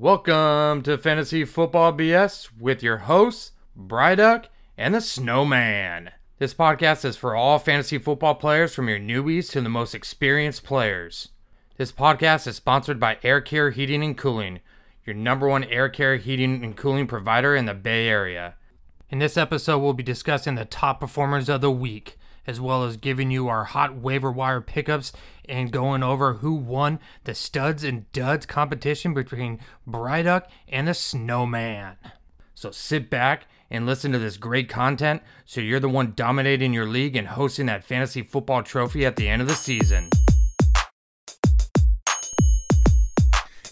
Welcome to Fantasy Football BS with your hosts, Bryduck and the Snowman. This podcast is for all fantasy football players from your newbies to the most experienced players. This podcast is sponsored by Air Care Heating and Cooling, your number one air care heating and cooling provider in the Bay Area. In this episode, we'll be discussing the top performers of the week, as well as giving you our hot waiver wire pickups and going over who won the studs and duds competition between Bryduck and the Snowman. So sit back and listen to this great content so you're the one dominating your league and hosting that fantasy football trophy at the end of the season.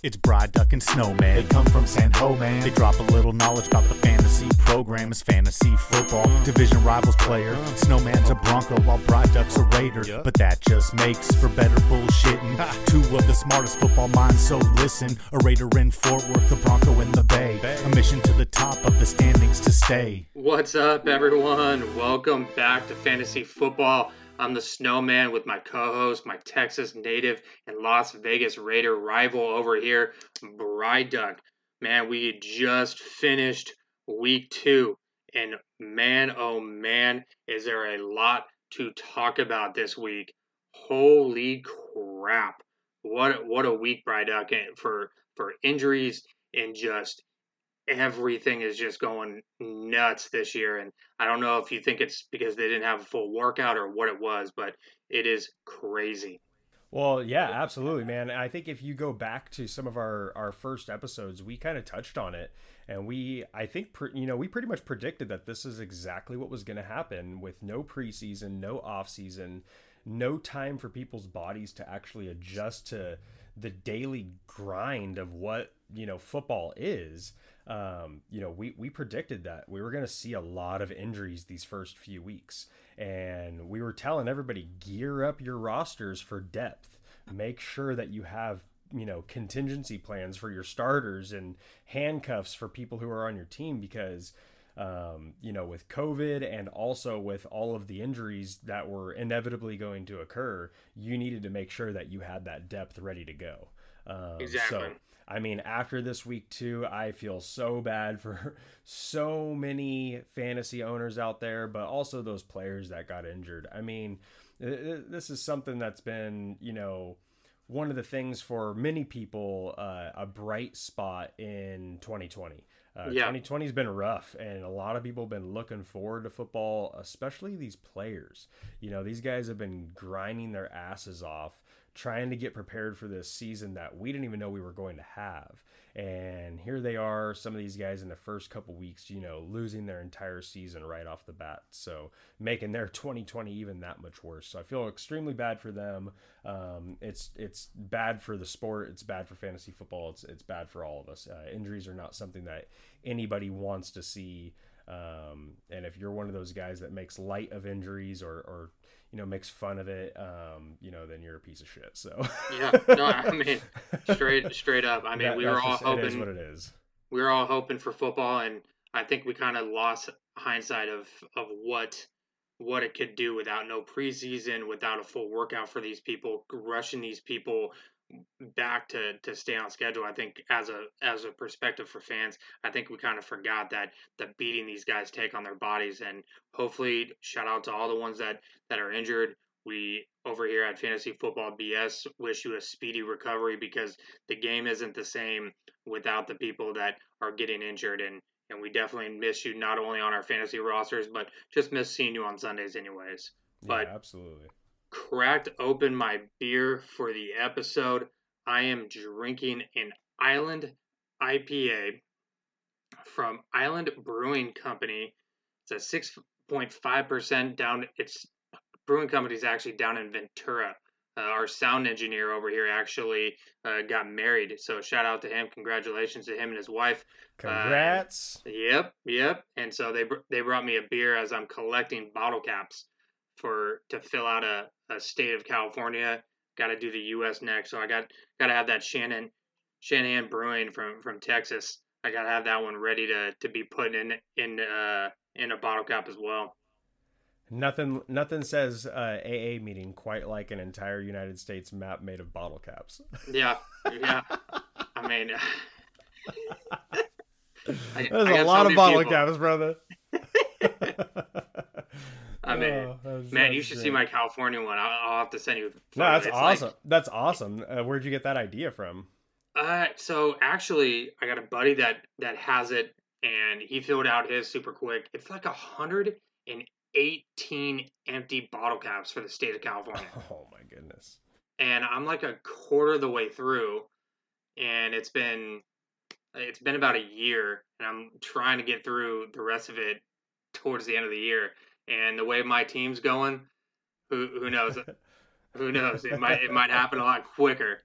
It's Bryduck and Snowman. They come from San Ho, man. They drop a little knowledge about the fantasy program. It's fantasy football. Division rivals player. Snowman's a Bronco while Bryduck's a Raider. But that just makes for better bullshitting. Two of the smartest football minds, so listen. A Raider in Fort Worth, a Bronco in the Bay. A mission to the top of the standings to stay. What's up, everyone? Welcome back to Fantasy Football. I'm the snowman with my co host, my Texas native and Las Vegas Raider rival over here, Duck. Man, we just finished week two, and man, oh man, is there a lot to talk about this week. Holy crap. What what a week, Duck, for, for injuries and just everything is just going nuts this year. And I don't know if you think it's because they didn't have a full workout or what it was, but it is crazy. Well, yeah, absolutely, man. I think if you go back to some of our our first episodes, we kind of touched on it, and we, I think, pre, you know, we pretty much predicted that this is exactly what was going to happen with no preseason, no off season, no time for people's bodies to actually adjust to the daily grind of what you know football is um, you know, we, we predicted that we were going to see a lot of injuries these first few weeks. And we were telling everybody gear up your rosters for depth. Make sure that you have, you know, contingency plans for your starters and handcuffs for people who are on your team because, um, you know, with COVID and also with all of the injuries that were inevitably going to occur, you needed to make sure that you had that depth ready to go. Um, exactly. So, I mean, after this week two, I feel so bad for so many fantasy owners out there, but also those players that got injured. I mean, this is something that's been, you know, one of the things for many people, uh, a bright spot in 2020. Uh, yeah. 2020 has been rough, and a lot of people have been looking forward to football, especially these players. You know, these guys have been grinding their asses off trying to get prepared for this season that we didn't even know we were going to have. And here they are, some of these guys in the first couple weeks, you know, losing their entire season right off the bat. So making their 2020 even that much worse. So I feel extremely bad for them. Um, it's it's bad for the sport. It's bad for fantasy football. It's it's bad for all of us. Uh, injuries are not something that anybody wants to see. Um, and if you're one of those guys that makes light of injuries or, or you know makes fun of it, um, you know, then you're a piece of shit. So yeah, no, I mean straight straight up. I mean, that, we were all just, hoping it is what it is. We were all hoping for football, and I think we kind of lost hindsight of of what what it could do without no preseason, without a full workout for these people, rushing these people back to to stay on schedule. I think as a as a perspective for fans, I think we kind of forgot that the beating these guys take on their bodies and hopefully shout out to all the ones that that are injured. We over here at Fantasy Football BS wish you a speedy recovery because the game isn't the same without the people that are getting injured and and we definitely miss you not only on our fantasy rosters but just miss seeing you on Sundays anyways. But yeah, absolutely cracked open my beer for the episode. I am drinking an Island IPA from Island Brewing Company. It's a 6.5% down. It's brewing company is actually down in Ventura. Uh, our sound engineer over here actually uh, got married. So shout out to him. Congratulations to him and his wife. Congrats. Uh, yep, yep. And so they they brought me a beer as I'm collecting bottle caps for to fill out a, a state of California. Got to do the U.S. next, so I got got to have that Shannon Shanahan Brewing from from Texas. I got to have that one ready to to be put in in uh, in a bottle cap as well. Nothing nothing says uh, AA meeting quite like an entire United States map made of bottle caps. Yeah, yeah. I mean, There's a lot of bottle people. caps, brother. I mean, oh, you should great. see my California one. I'll, I'll have to send you. No, that's it's awesome. Like, that's awesome. Uh, where'd you get that idea from? Uh, so actually, I got a buddy that that has it, and he filled out his super quick. It's like a hundred and eighteen empty bottle caps for the state of California. Oh my goodness! And I'm like a quarter of the way through, and it's been it's been about a year, and I'm trying to get through the rest of it towards the end of the year. And the way my team's going, who who knows? who knows? It might it might happen a lot quicker.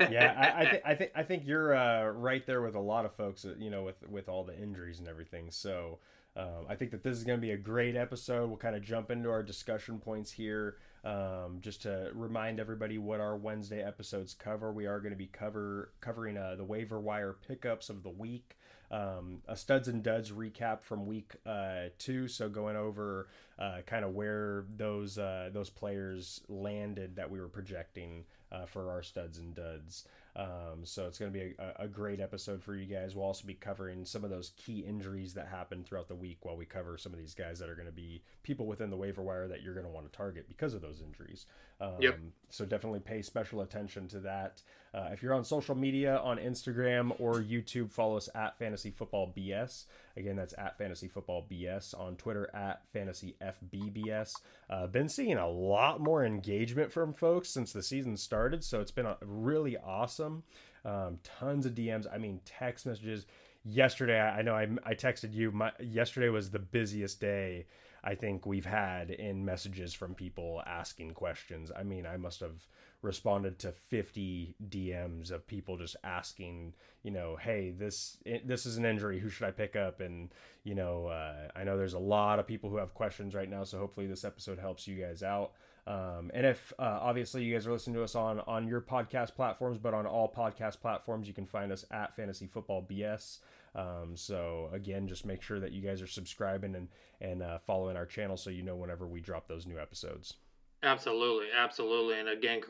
yeah, I, I, th- I think I think you're uh, right there with a lot of folks. Uh, you know, with with all the injuries and everything. So um, I think that this is going to be a great episode. We'll kind of jump into our discussion points here. Um, just to remind everybody what our Wednesday episodes cover, we are going to be cover covering uh, the waiver wire pickups of the week, um, a studs and duds recap from week uh, two. So going over uh, kind of where those uh, those players landed that we were projecting uh, for our studs and duds. Um, so it's going to be a, a, great episode for you guys. We'll also be covering some of those key injuries that happened throughout the week while we cover some of these guys that are going to be people within the waiver wire that you're going to want to target because of those injuries. Um, yep. So definitely pay special attention to that. Uh, if you're on social media on Instagram or YouTube, follow us at Fantasy Football BS. Again, that's at Fantasy Football BS on Twitter at Fantasy FBBS. Uh, been seeing a lot more engagement from folks since the season started, so it's been a, really awesome. Um, tons of DMs. I mean, text messages. Yesterday, I know I, I texted you. My, yesterday was the busiest day I think we've had in messages from people asking questions. I mean, I must have responded to 50 DMs of people just asking, you know, hey, this this is an injury. Who should I pick up? And you know, uh, I know there's a lot of people who have questions right now, so hopefully this episode helps you guys out. Um, and if uh, obviously you guys are listening to us on on your podcast platforms, but on all podcast platforms, you can find us at Fantasy Football BS. Um, so again, just make sure that you guys are subscribing and and uh, following our channel so you know whenever we drop those new episodes. Absolutely, absolutely. And again,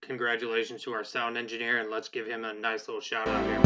congratulations to our sound engineer, and let's give him a nice little shout out here.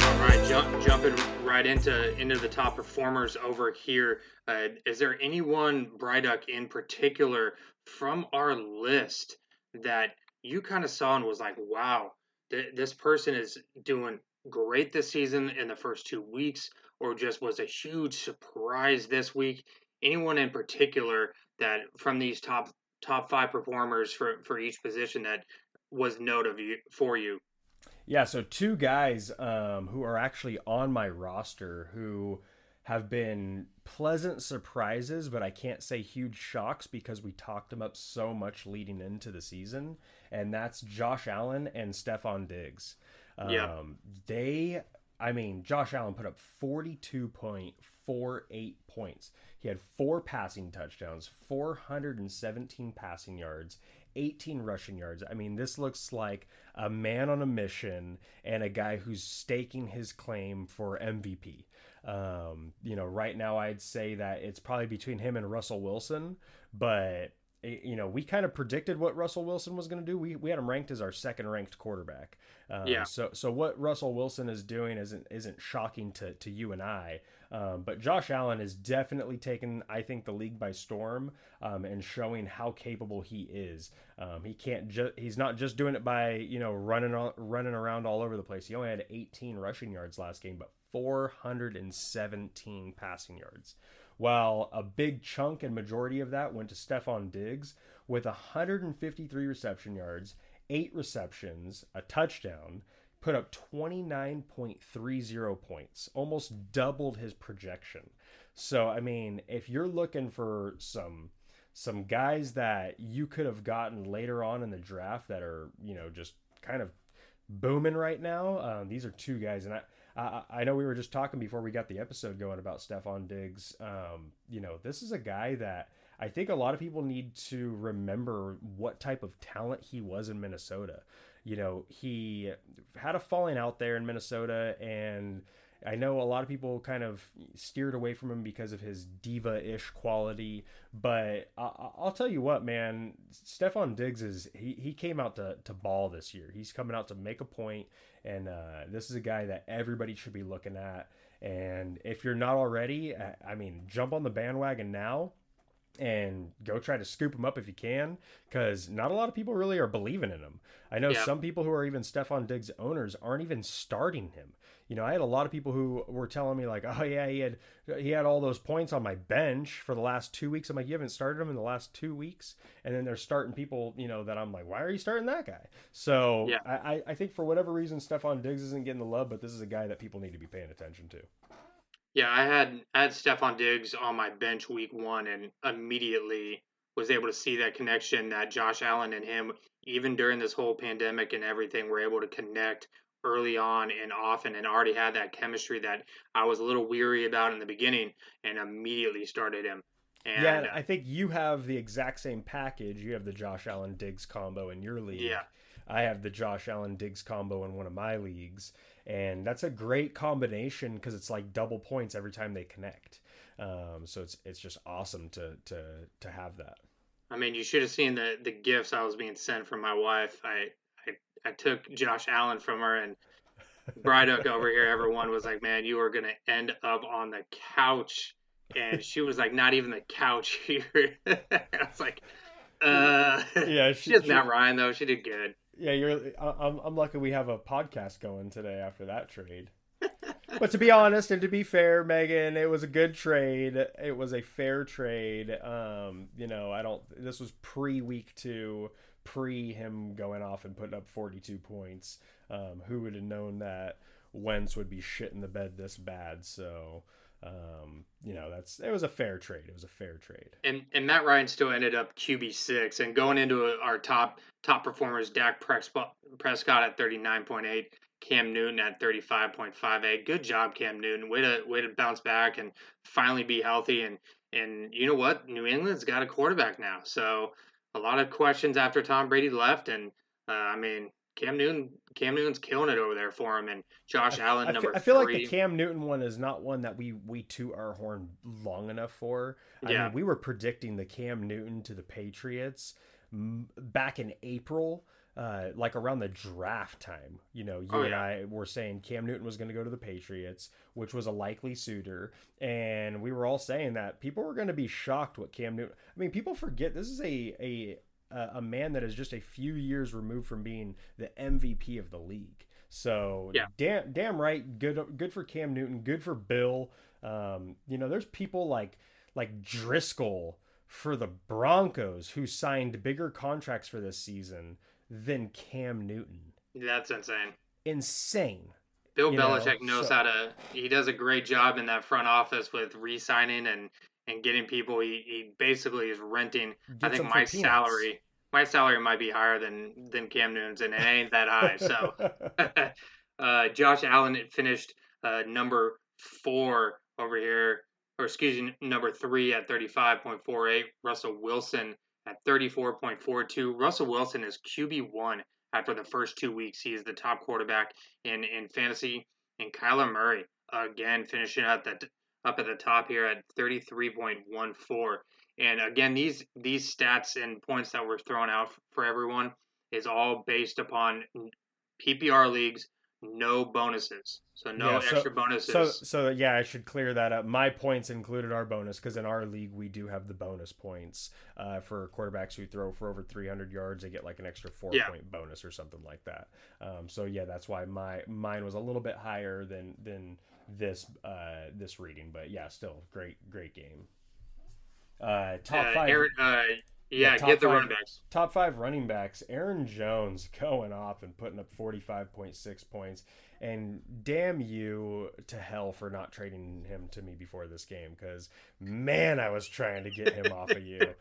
All right, jump, jumping right into into the top performers over here. Uh, is there anyone Bryduck in particular from our list that you kind of saw and was like, "Wow, th- this person is doing great this season in the first two weeks"? Or just was a huge surprise this week? Anyone in particular that from these top top five performers for for each position that was note of you for you? Yeah, so two guys um, who are actually on my roster who have been pleasant surprises, but I can't say huge shocks because we talked them up so much leading into the season, and that's Josh Allen and Stefon Diggs. Um, yeah. They I mean, Josh Allen put up 42.48 points. He had four passing touchdowns, 417 passing yards, 18 rushing yards. I mean, this looks like a man on a mission and a guy who's staking his claim for MVP. Um, you know, right now I'd say that it's probably between him and Russell Wilson, but you know, we kind of predicted what Russell Wilson was going to do. We, we had him ranked as our second ranked quarterback. Um, yeah. So so what Russell Wilson is doing isn't isn't shocking to to you and I. Um, but Josh Allen has definitely taken, I think, the league by storm um, and showing how capable he is. Um, he can't just he's not just doing it by you know running on, running around all over the place. He only had 18 rushing yards last game, but 417 passing yards while a big chunk and majority of that went to Stefon Diggs with 153 reception yards, eight receptions, a touchdown, put up 29.30 points, almost doubled his projection. So, I mean, if you're looking for some some guys that you could have gotten later on in the draft that are, you know, just kind of booming right now, um, these are two guys, and I I, I know we were just talking before we got the episode going about Stefon Diggs. Um, you know, this is a guy that I think a lot of people need to remember what type of talent he was in Minnesota. You know, he had a falling out there in Minnesota and I know a lot of people kind of steered away from him because of his diva-ish quality, but I, will tell you what, man, Stefon Diggs is he, he came out to, to ball this year. He's coming out to make a point, and uh, this is a guy that everybody should be looking at. And if you're not already, I mean, jump on the bandwagon now and go try to scoop him up if you can because not a lot of people really are believing in him. I know yeah. some people who are even Stefon Diggs owners aren't even starting him. You know, I had a lot of people who were telling me like, "Oh yeah, he had he had all those points on my bench for the last 2 weeks." I'm like, "You haven't started him in the last 2 weeks?" And then they're starting people, you know, that I'm like, "Why are you starting that guy?" So, yeah. I I think for whatever reason Stefon Diggs isn't getting the love, but this is a guy that people need to be paying attention to. Yeah, I had I had Stefon Diggs on my bench week one and immediately was able to see that connection that Josh Allen and him, even during this whole pandemic and everything, were able to connect early on and often and already had that chemistry that I was a little weary about in the beginning and immediately started him. And, yeah, I think you have the exact same package. You have the Josh Allen Diggs combo in your league. Yeah. I have the Josh Allen Diggs combo in one of my leagues and that's a great combination because it's like double points every time they connect. Um, so it's it's just awesome to to to have that. I mean, you should have seen the the gifts I was being sent from my wife. I I, took Josh Allen from her and. Bryduck over here, everyone was like, "Man, you are gonna end up on the couch," and she was like, "Not even the couch here." I was like, "Uh, yeah." She, she has Matt Ryan though. She did good. Yeah, you're. I'm. I'm lucky we have a podcast going today after that trade. but to be honest and to be fair, Megan, it was a good trade. It was a fair trade. Um, you know, I don't. This was pre week two, pre him going off and putting up 42 points. Um, who would have known that Wentz would be shit in the bed this bad? So, um, you know, that's it was a fair trade. It was a fair trade. And and Matt Ryan still ended up QB six and going into our top top performers, Dak Prescott, at thirty nine point eight, Cam Newton at thirty five point five eight. Good job, Cam Newton. Way to way to bounce back and finally be healthy. And and you know what? New England's got a quarterback now. So a lot of questions after Tom Brady left, and uh, I mean Cam Newton, Cam Newton's killing it over there for him, and Josh I, Allen. I, number I feel like the Cam Newton one is not one that we we toot our horn long enough for. I yeah. mean, we were predicting the Cam Newton to the Patriots back in April. Uh, like around the draft time, you know, you oh, and yeah. I were saying Cam Newton was going to go to the Patriots, which was a likely suitor, and we were all saying that people were going to be shocked what Cam Newton. I mean, people forget this is a a a man that is just a few years removed from being the MVP of the league. So yeah. damn, damn right, good, good for Cam Newton, good for Bill. Um, you know, there's people like like Driskel for the Broncos who signed bigger contracts for this season than Cam Newton. That's insane. Insane. Bill you Belichick know, knows so, how to. He does a great job in that front office with re-signing and and getting people. He, he basically is renting. I think my salary my salary might be higher than than Cam Newton's, and it ain't that high. So, uh, Josh Allen finished uh, number four over here, or excuse me, number three at thirty five point four eight. Russell Wilson at thirty four point four two. Russell Wilson is QB one after the first two weeks. He is the top quarterback in in fantasy. And Kyler Murray again finishing up that up at the top here at thirty three point one four. And again, these these stats and points that were thrown out for everyone is all based upon PPR leagues, no bonuses. So no yeah, so, extra bonuses. So so yeah, I should clear that up. My points included our bonus because in our league we do have the bonus points uh, for quarterbacks who throw for over 300 yards. They get like an extra four yeah. point bonus or something like that. Um, so yeah, that's why my mine was a little bit higher than than this uh, this reading. But yeah, still great great game. Uh, top uh, five. Aaron, uh, yeah, get the five, running backs. Top five running backs. Aaron Jones going off and putting up 45.6 points. And damn you to hell for not trading him to me before this game because man, I was trying to get him off of you.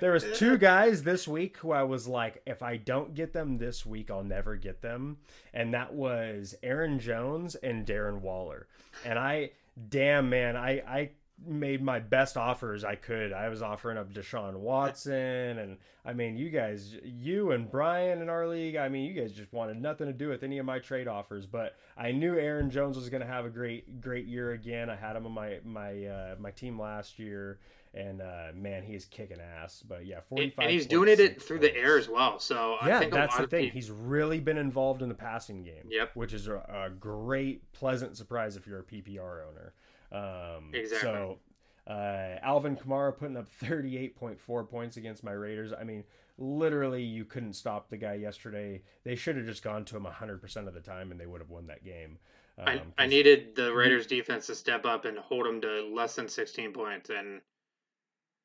There was two guys this week who I was like, if I don't get them this week, I'll never get them. And that was Aaron Jones and Darren Waller. And I damn man, I I made my best offers I could. I was offering up Deshaun Watson, and I mean, you guys, you and Brian in our league, I mean, you guys just wanted nothing to do with any of my trade offers. But I knew Aaron Jones was going to have a great, great year again. I had him on my my uh, my team last year, and uh, man, he's kicking ass. But yeah, forty five, and he's doing it through the air as well. So yeah, I think that's the thing. People... He's really been involved in the passing game. Yep, which is a, a great, pleasant surprise if you're a PPR owner. Um, exactly. So uh, Alvin Kamara putting up 38.4 points against my Raiders. I mean, literally, you couldn't stop the guy yesterday. They should have just gone to him 100% of the time and they would have won that game. Um, I, I needed the Raiders defense to step up and hold him to less than 16 points. And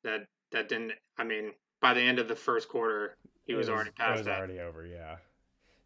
that, that didn't, I mean, by the end of the first quarter, he was, was, already past was that. already over, yeah.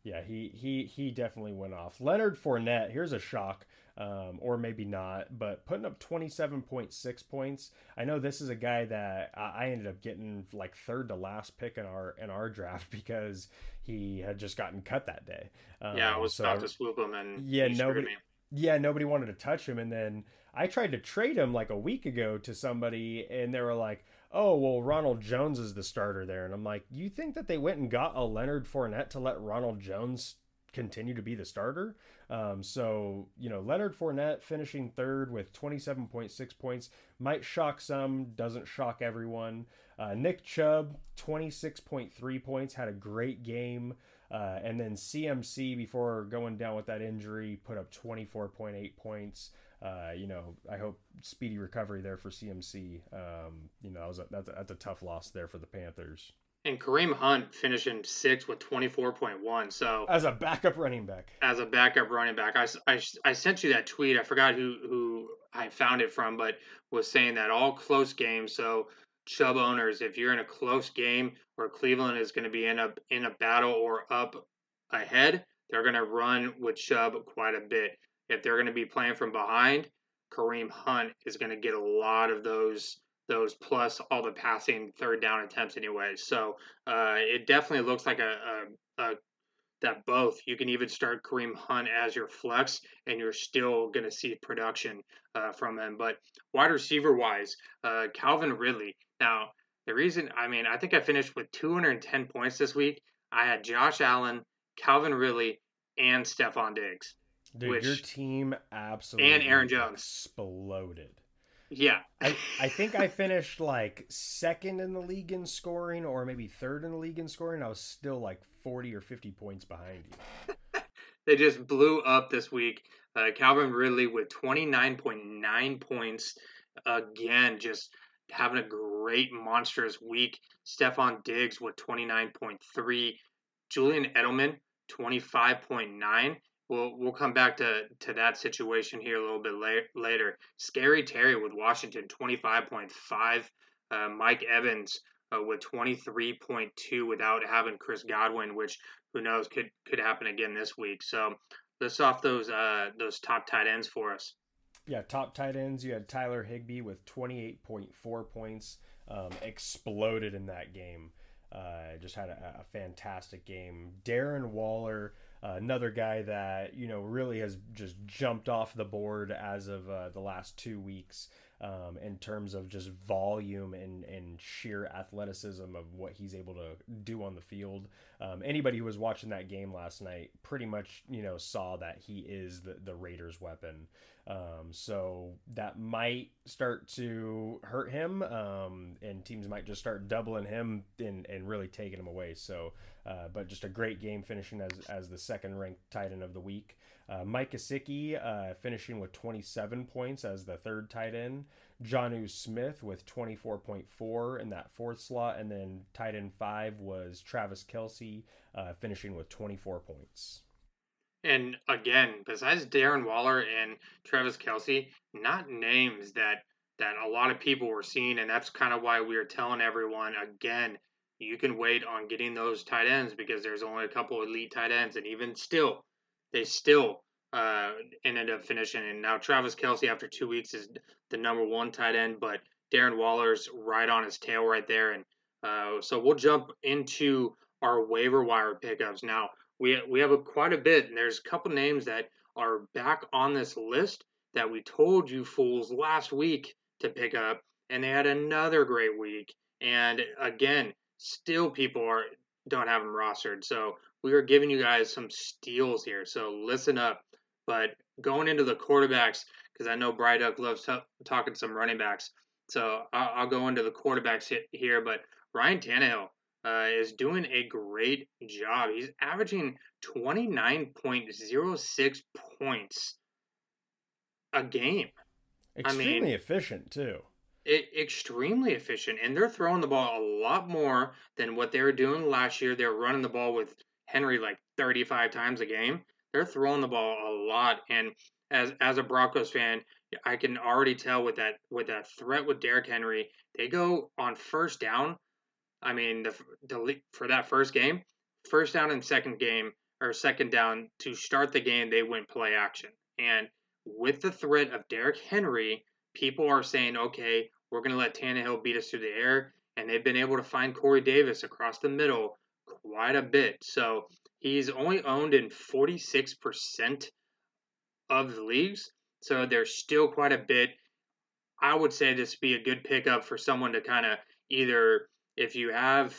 Yeah, he, he, he definitely went off. Leonard Fournette, here's a shock um, or maybe not, but putting up 27.6 points. I know this is a guy that I ended up getting like third to last pick in our in our draft because he had just gotten cut that day. Um, yeah, I was so, about to swoop him and yeah, nobody. Yeah, nobody wanted to touch him, and then I tried to trade him like a week ago to somebody, and they were like, "Oh, well, Ronald Jones is the starter there," and I'm like, "You think that they went and got a Leonard Fournette to let Ronald Jones continue to be the starter?" Um, so, you know, Leonard Fournette finishing third with 27.6 points might shock some, doesn't shock everyone. Uh, Nick Chubb, 26.3 points, had a great game. Uh, and then CMC, before going down with that injury, put up 24.8 points. Uh, you know, I hope speedy recovery there for CMC. Um, you know, that was a, that's, a, that's a tough loss there for the Panthers. And Kareem Hunt finishing sixth with 24.1. So as a backup running back, as a backup running back, I, I, I sent you that tweet. I forgot who who I found it from, but was saying that all close games. So Chubb owners, if you're in a close game where Cleveland is going to be in a in a battle or up ahead, they're going to run with Chubb quite a bit. If they're going to be playing from behind, Kareem Hunt is going to get a lot of those those plus all the passing third down attempts anyway. So uh, it definitely looks like a, a, a, that both you can even start Kareem Hunt as your flex, and you're still going to see production uh, from him. But wide receiver wise, uh, Calvin Ridley. Now the reason, I mean, I think I finished with 210 points this week. I had Josh Allen, Calvin Ridley, and Stefon Diggs. Dude, which, your team absolutely and Aaron Jones exploded. Yeah. I, I think I finished like second in the league in scoring or maybe third in the league in scoring. I was still like 40 or 50 points behind you. they just blew up this week. Uh, Calvin Ridley with 29.9 points. Again, just having a great, monstrous week. Stefon Diggs with 29.3. Julian Edelman, 25.9 we'll we'll come back to to that situation here a little bit la- later. Scary Terry with Washington 25.5, uh, Mike Evans uh, with 23.2 without having Chris Godwin, which who knows could could happen again this week. So let's off those uh, those top tight ends for us. Yeah, top tight ends. You had Tyler Higbee with 28.4 points, um, exploded in that game. Uh, just had a, a fantastic game. Darren Waller uh, another guy that you know really has just jumped off the board as of uh, the last two weeks um, in terms of just volume and, and sheer athleticism of what he's able to do on the field. Um, anybody who was watching that game last night pretty much you know saw that he is the, the Raiders' weapon. Um, so that might start to hurt him, um, and teams might just start doubling him and, and really taking him away. So, uh, but just a great game finishing as, as the second ranked tight end of the week. Uh, Mike Gesicki uh, finishing with 27 points as the third tight end. Jonnu Smith with 24.4 in that fourth slot. And then tight end five was Travis Kelce uh, finishing with 24 points. And again, besides Darren Waller and Travis Kelce, not names that that a lot of people were seeing, and that's kind of why we are telling everyone again, you can wait on getting those tight ends because there's only a couple elite tight ends, and even still, they still uh, ended up finishing. And now Travis Kelce, after two weeks, is the number one tight end, but Darren Waller's right on his tail right there, and uh, so we'll jump into our waiver wire pickups now we we have a, quite a bit, and there's a couple names that are back on this list that we told you fools last week to pick up, and they had another great week. And again, still people are don't have them rostered. So we are giving you guys some steals here. So listen up. But going into the quarterbacks, because I know Bryduck loves t- talking some running backs. So I'll, I'll, go into the quarterbacks here. But Ryan Tannehill uh, is doing a great job. He's averaging 29.06 points a game. Extremely I mean, efficient, too. It, extremely efficient. And they're throwing the ball a lot more than what they were doing last year. They were running the ball with Henry like 35 times a game. They're throwing the ball a lot. And as as a Broncos fan, I can already tell with that with that threat with Derrick Henry, they go on first down. I mean, the, the for that first game, first down and second game or second down to start the game, they went play action. And with the threat of Derrick Henry, people are saying, okay, we're going to let Tannehill beat us through the air. And they've been able to find Corey Davis across the middle quite a bit. So he's only owned in 46% of the leagues. So there's still quite a bit. I would say this would be a good pickup for someone to kind of either, if you have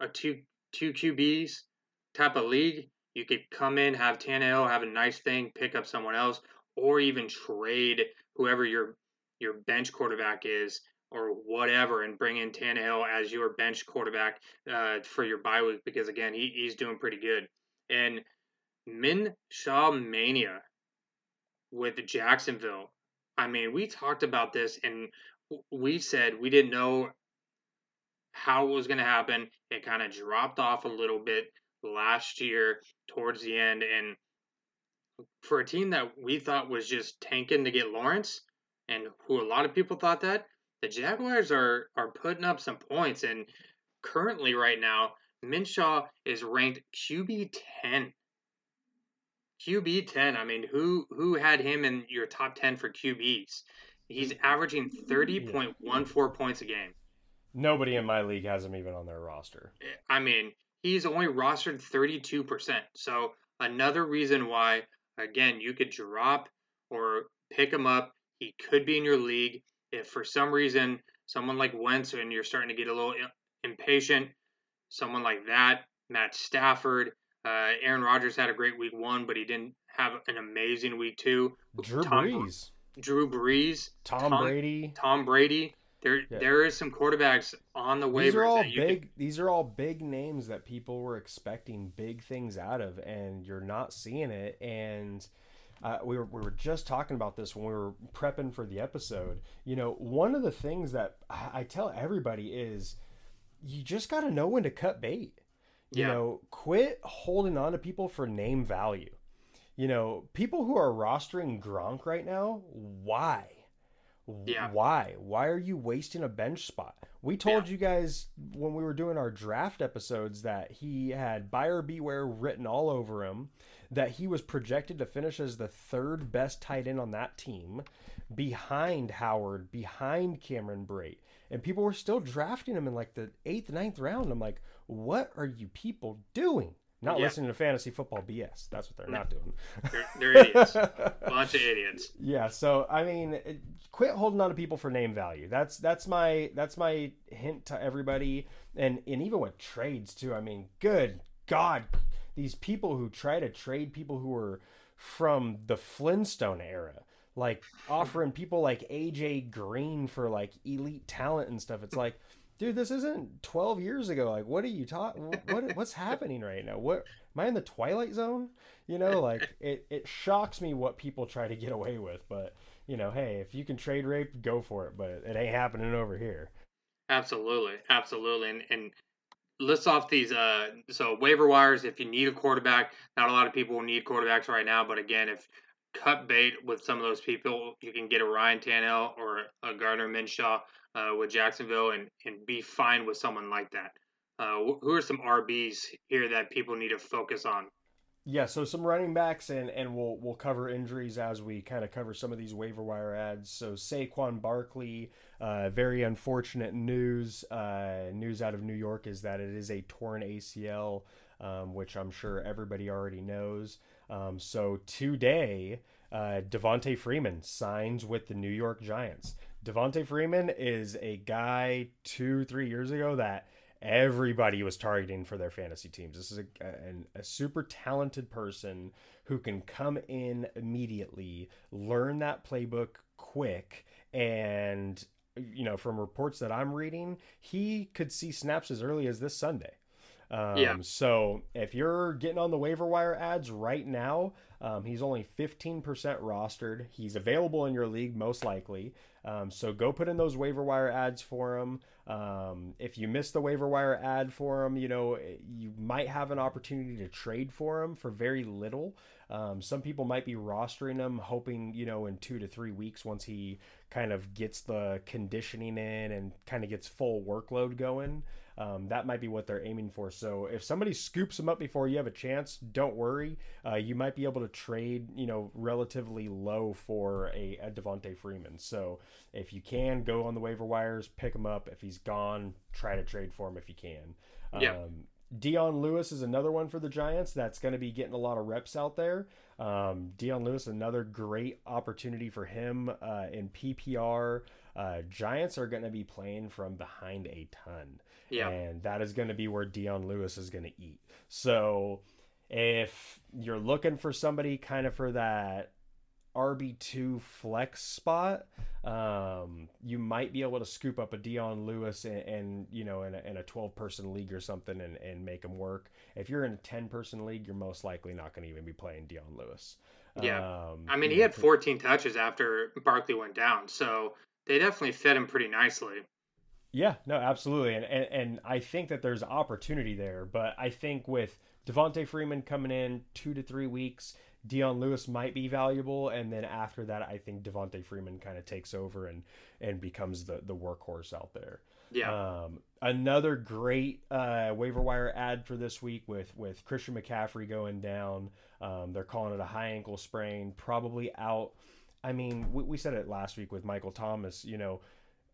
a two two QBs type of league, you could come in, have Tannehill, have a nice thing, pick up someone else, or even trade whoever your your bench quarterback is or whatever, and bring in Tannehill as your bench quarterback uh, for your bye week because again he, he's doing pretty good. And Min Shaw Mania with Jacksonville. I mean, we talked about this and we said we didn't know how it was going to happen. It kind of dropped off a little bit last year towards the end. And for a team that we thought was just tanking to get Lawrence, and who a lot of people thought that, the Jaguars are are putting up some points. And currently, right now, Minshew is ranked QB ten QB ten. I mean, who who had him in your top ten for QBs? He's averaging thirty point one four points a game. Nobody in my league has him even on their roster. I mean, he's only rostered thirty two percent. So another reason why, again, you could drop or pick him up. He could be in your league if for some reason someone like Wentz and you're starting to get a little impatient. Someone like that, Matt Stafford, uh, Aaron Rodgers had a great week one, but he didn't have an amazing week two. Drew Tom, Brees, Drew Brees, Tom, Tom Brady, Tom Brady. There, yeah. there is some quarterbacks on the way. These are all big. Can... These are all big names that people were expecting big things out of, and you're not seeing it. And uh, we were we were just talking about this when we were prepping for the episode. You know, one of the things that I, I tell everybody is, you just got to know when to cut bait. You yeah. know, quit holding on to people for name value. You know, people who are rostering Gronk right now, why? Yeah. Why? Why are you wasting a bench spot? We told yeah. you guys when we were doing our draft episodes that he had buyer beware written all over him, that he was projected to finish as the third best tight end on that team, behind Howard, behind Cameron Brate. And people were still drafting him in like the eighth, ninth round. I'm like, what are you people doing? Not yeah. listening to fantasy football BS. That's what they're not doing. They're, they're idiots. Bunch of idiots. Yeah. So I mean, quit holding on to people for name value. That's that's my that's my hint to everybody, and and even with trades too. I mean, good God, these people who try to trade people who are from the Flintstone era, like offering people like AJ Green for like elite talent and stuff. It's like dude, this isn't 12 years ago. Like, what are you talking? What what's happening right now? What am I in the twilight zone? You know, like it it shocks me what people try to get away with. But you know, hey, if you can trade rape, go for it. But it ain't happening over here. Absolutely, absolutely, and and list off these uh so waiver wires if you need a quarterback not a lot of people need quarterbacks right now but again if cut bait with some of those people you can get a Ryan Tannehill or a Gardner Minshew uh, with Jacksonville and, and be fine with someone like that. Uh, who are some RBs here that people need to focus on? Yeah, so some running backs, and and we'll we'll cover injuries as we kind of cover some of these waiver wire ads. So Saquon Barkley, uh, very unfortunate news. Uh, news out of New York is that it is a torn ACL, um, which I'm sure everybody already knows. Um, so today, uh, Devonta Freeman signs with the New York Giants. Devonta Freeman is a guy two, three years ago that everybody was targeting for their fantasy teams. This is a, a, a, super talented person who can come in immediately, learn that playbook quick, and you know, from reports that I'm reading, he could see snaps as early as this Sunday. Um, yeah. So if you're getting on the waiver wire ads right now, um, he's only 15% rostered. He's available in your league, most likely. Um, so go put in those waiver wire ads for him. Um, if you miss the waiver wire ad for him, you know, you might have an opportunity to trade for him for very little. Um, some people might be rostering him, hoping, you know, in two to three weeks, once he kind of gets the conditioning in and kind of gets full workload going, um, that might be what they're aiming for. So if somebody scoops him up before you have a chance, don't worry. Uh, you might be able to trade, you know, relatively low for a, a Devonta Freeman. So if you can, go on the waiver wires, pick him up. If he's gone, try to trade for him if you can. Yeah. Um, Dion Lewis is another one for the Giants that's going to be getting a lot of reps out there. Um, Dion Lewis, another great opportunity for him uh, in PPR. Uh, Giants are going to be playing from behind a ton. Yeah. And that is going to be where Dion Lewis is going to eat. So if you're looking for somebody kind of for that RB2 flex spot, um, you might be able to scoop up a Dion Lewis and, and you know, in a, in a 12 person league or something and, and make him work. If you're in a 10 person league, you're most likely not going to even be playing Dion Lewis. Yeah. Um, I mean, he know, had 14 touches after Barkley went down. So they definitely fed him pretty nicely. Yeah, no, absolutely, and, and and I think that there's opportunity there, but I think with Devonta Freeman coming in two to three weeks, Dion Lewis might be valuable, and then after that, I think Devonta Freeman kind of takes over and and becomes the the workhorse out there. Yeah. Um, another great uh, waiver wire ad for this week with with Christian McCaffrey going down. Um, they're calling it a high ankle sprain, probably out. I mean, we, we said it last week with Michael Thomas. You know,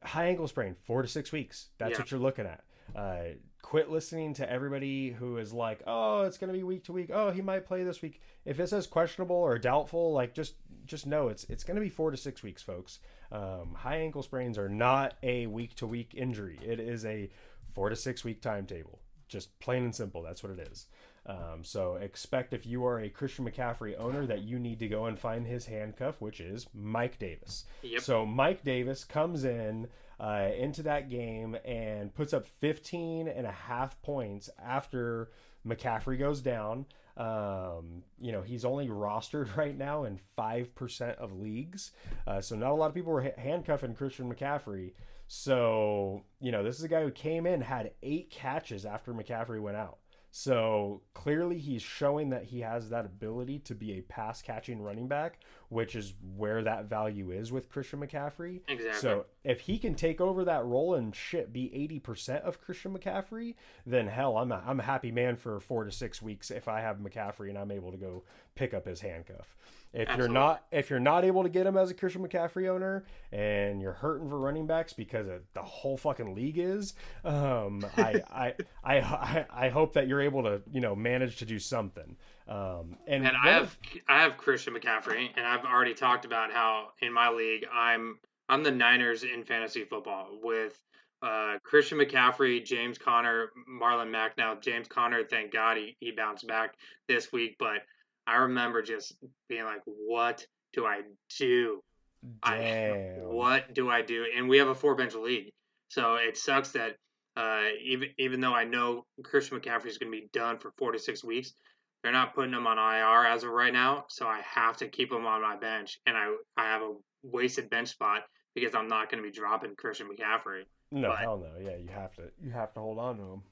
high ankle sprain, four to six weeks. That's yeah. what you're looking at. Uh, quit listening to everybody who is like, oh, it's going to be week to week. Oh, he might play this week. If it says questionable or doubtful, like just just know it's it's going to be four to six weeks, folks. Um, high ankle sprains are not a week to week injury. It is a four to six week timetable. Just plain and simple. That's what it is. Um, so expect if you are a Christian McCaffrey owner that you need to go and find his handcuff, which is Mike Davis. Yep. So Mike Davis comes in uh, into that game and puts up 15 and a half points after McCaffrey goes down. Um, you know, he's only rostered right now in 5% of leagues. Uh, so not a lot of people were handcuffing Christian McCaffrey. So, you know, this is a guy who came in, had eight catches after McCaffrey went out. So clearly, he's showing that he has that ability to be a pass catching running back, which is where that value is with Christian McCaffrey. Exactly. So if he can take over that role and shit be 80% of Christian McCaffrey, then hell, I'm a, I'm a happy man for four to six weeks if I have McCaffrey and I'm able to go pick up his handcuff. If Absolutely. you're not if you're not able to get him as a Christian McCaffrey owner and you're hurting for running backs because the whole fucking league is, um, I, I, I I I hope that you're able to you know manage to do something. Um, and, and I have of, I have Christian McCaffrey, and I've already talked about how in my league I'm I'm the Niners in fantasy football with uh, Christian McCaffrey, James Conner, Marlon Mack. Now James Conner, thank God he, he bounced back this week, but I remember just being like, "What do I do? I, what do I do?" And we have a four bench league, so it sucks that uh, even even though I know Christian McCaffrey is going to be done for four to six weeks, they're not putting him on IR as of right now. So I have to keep him on my bench, and I I have a wasted bench spot because I'm not going to be dropping Christian McCaffrey. No, but, hell no. Yeah, you have to you have to hold on to him.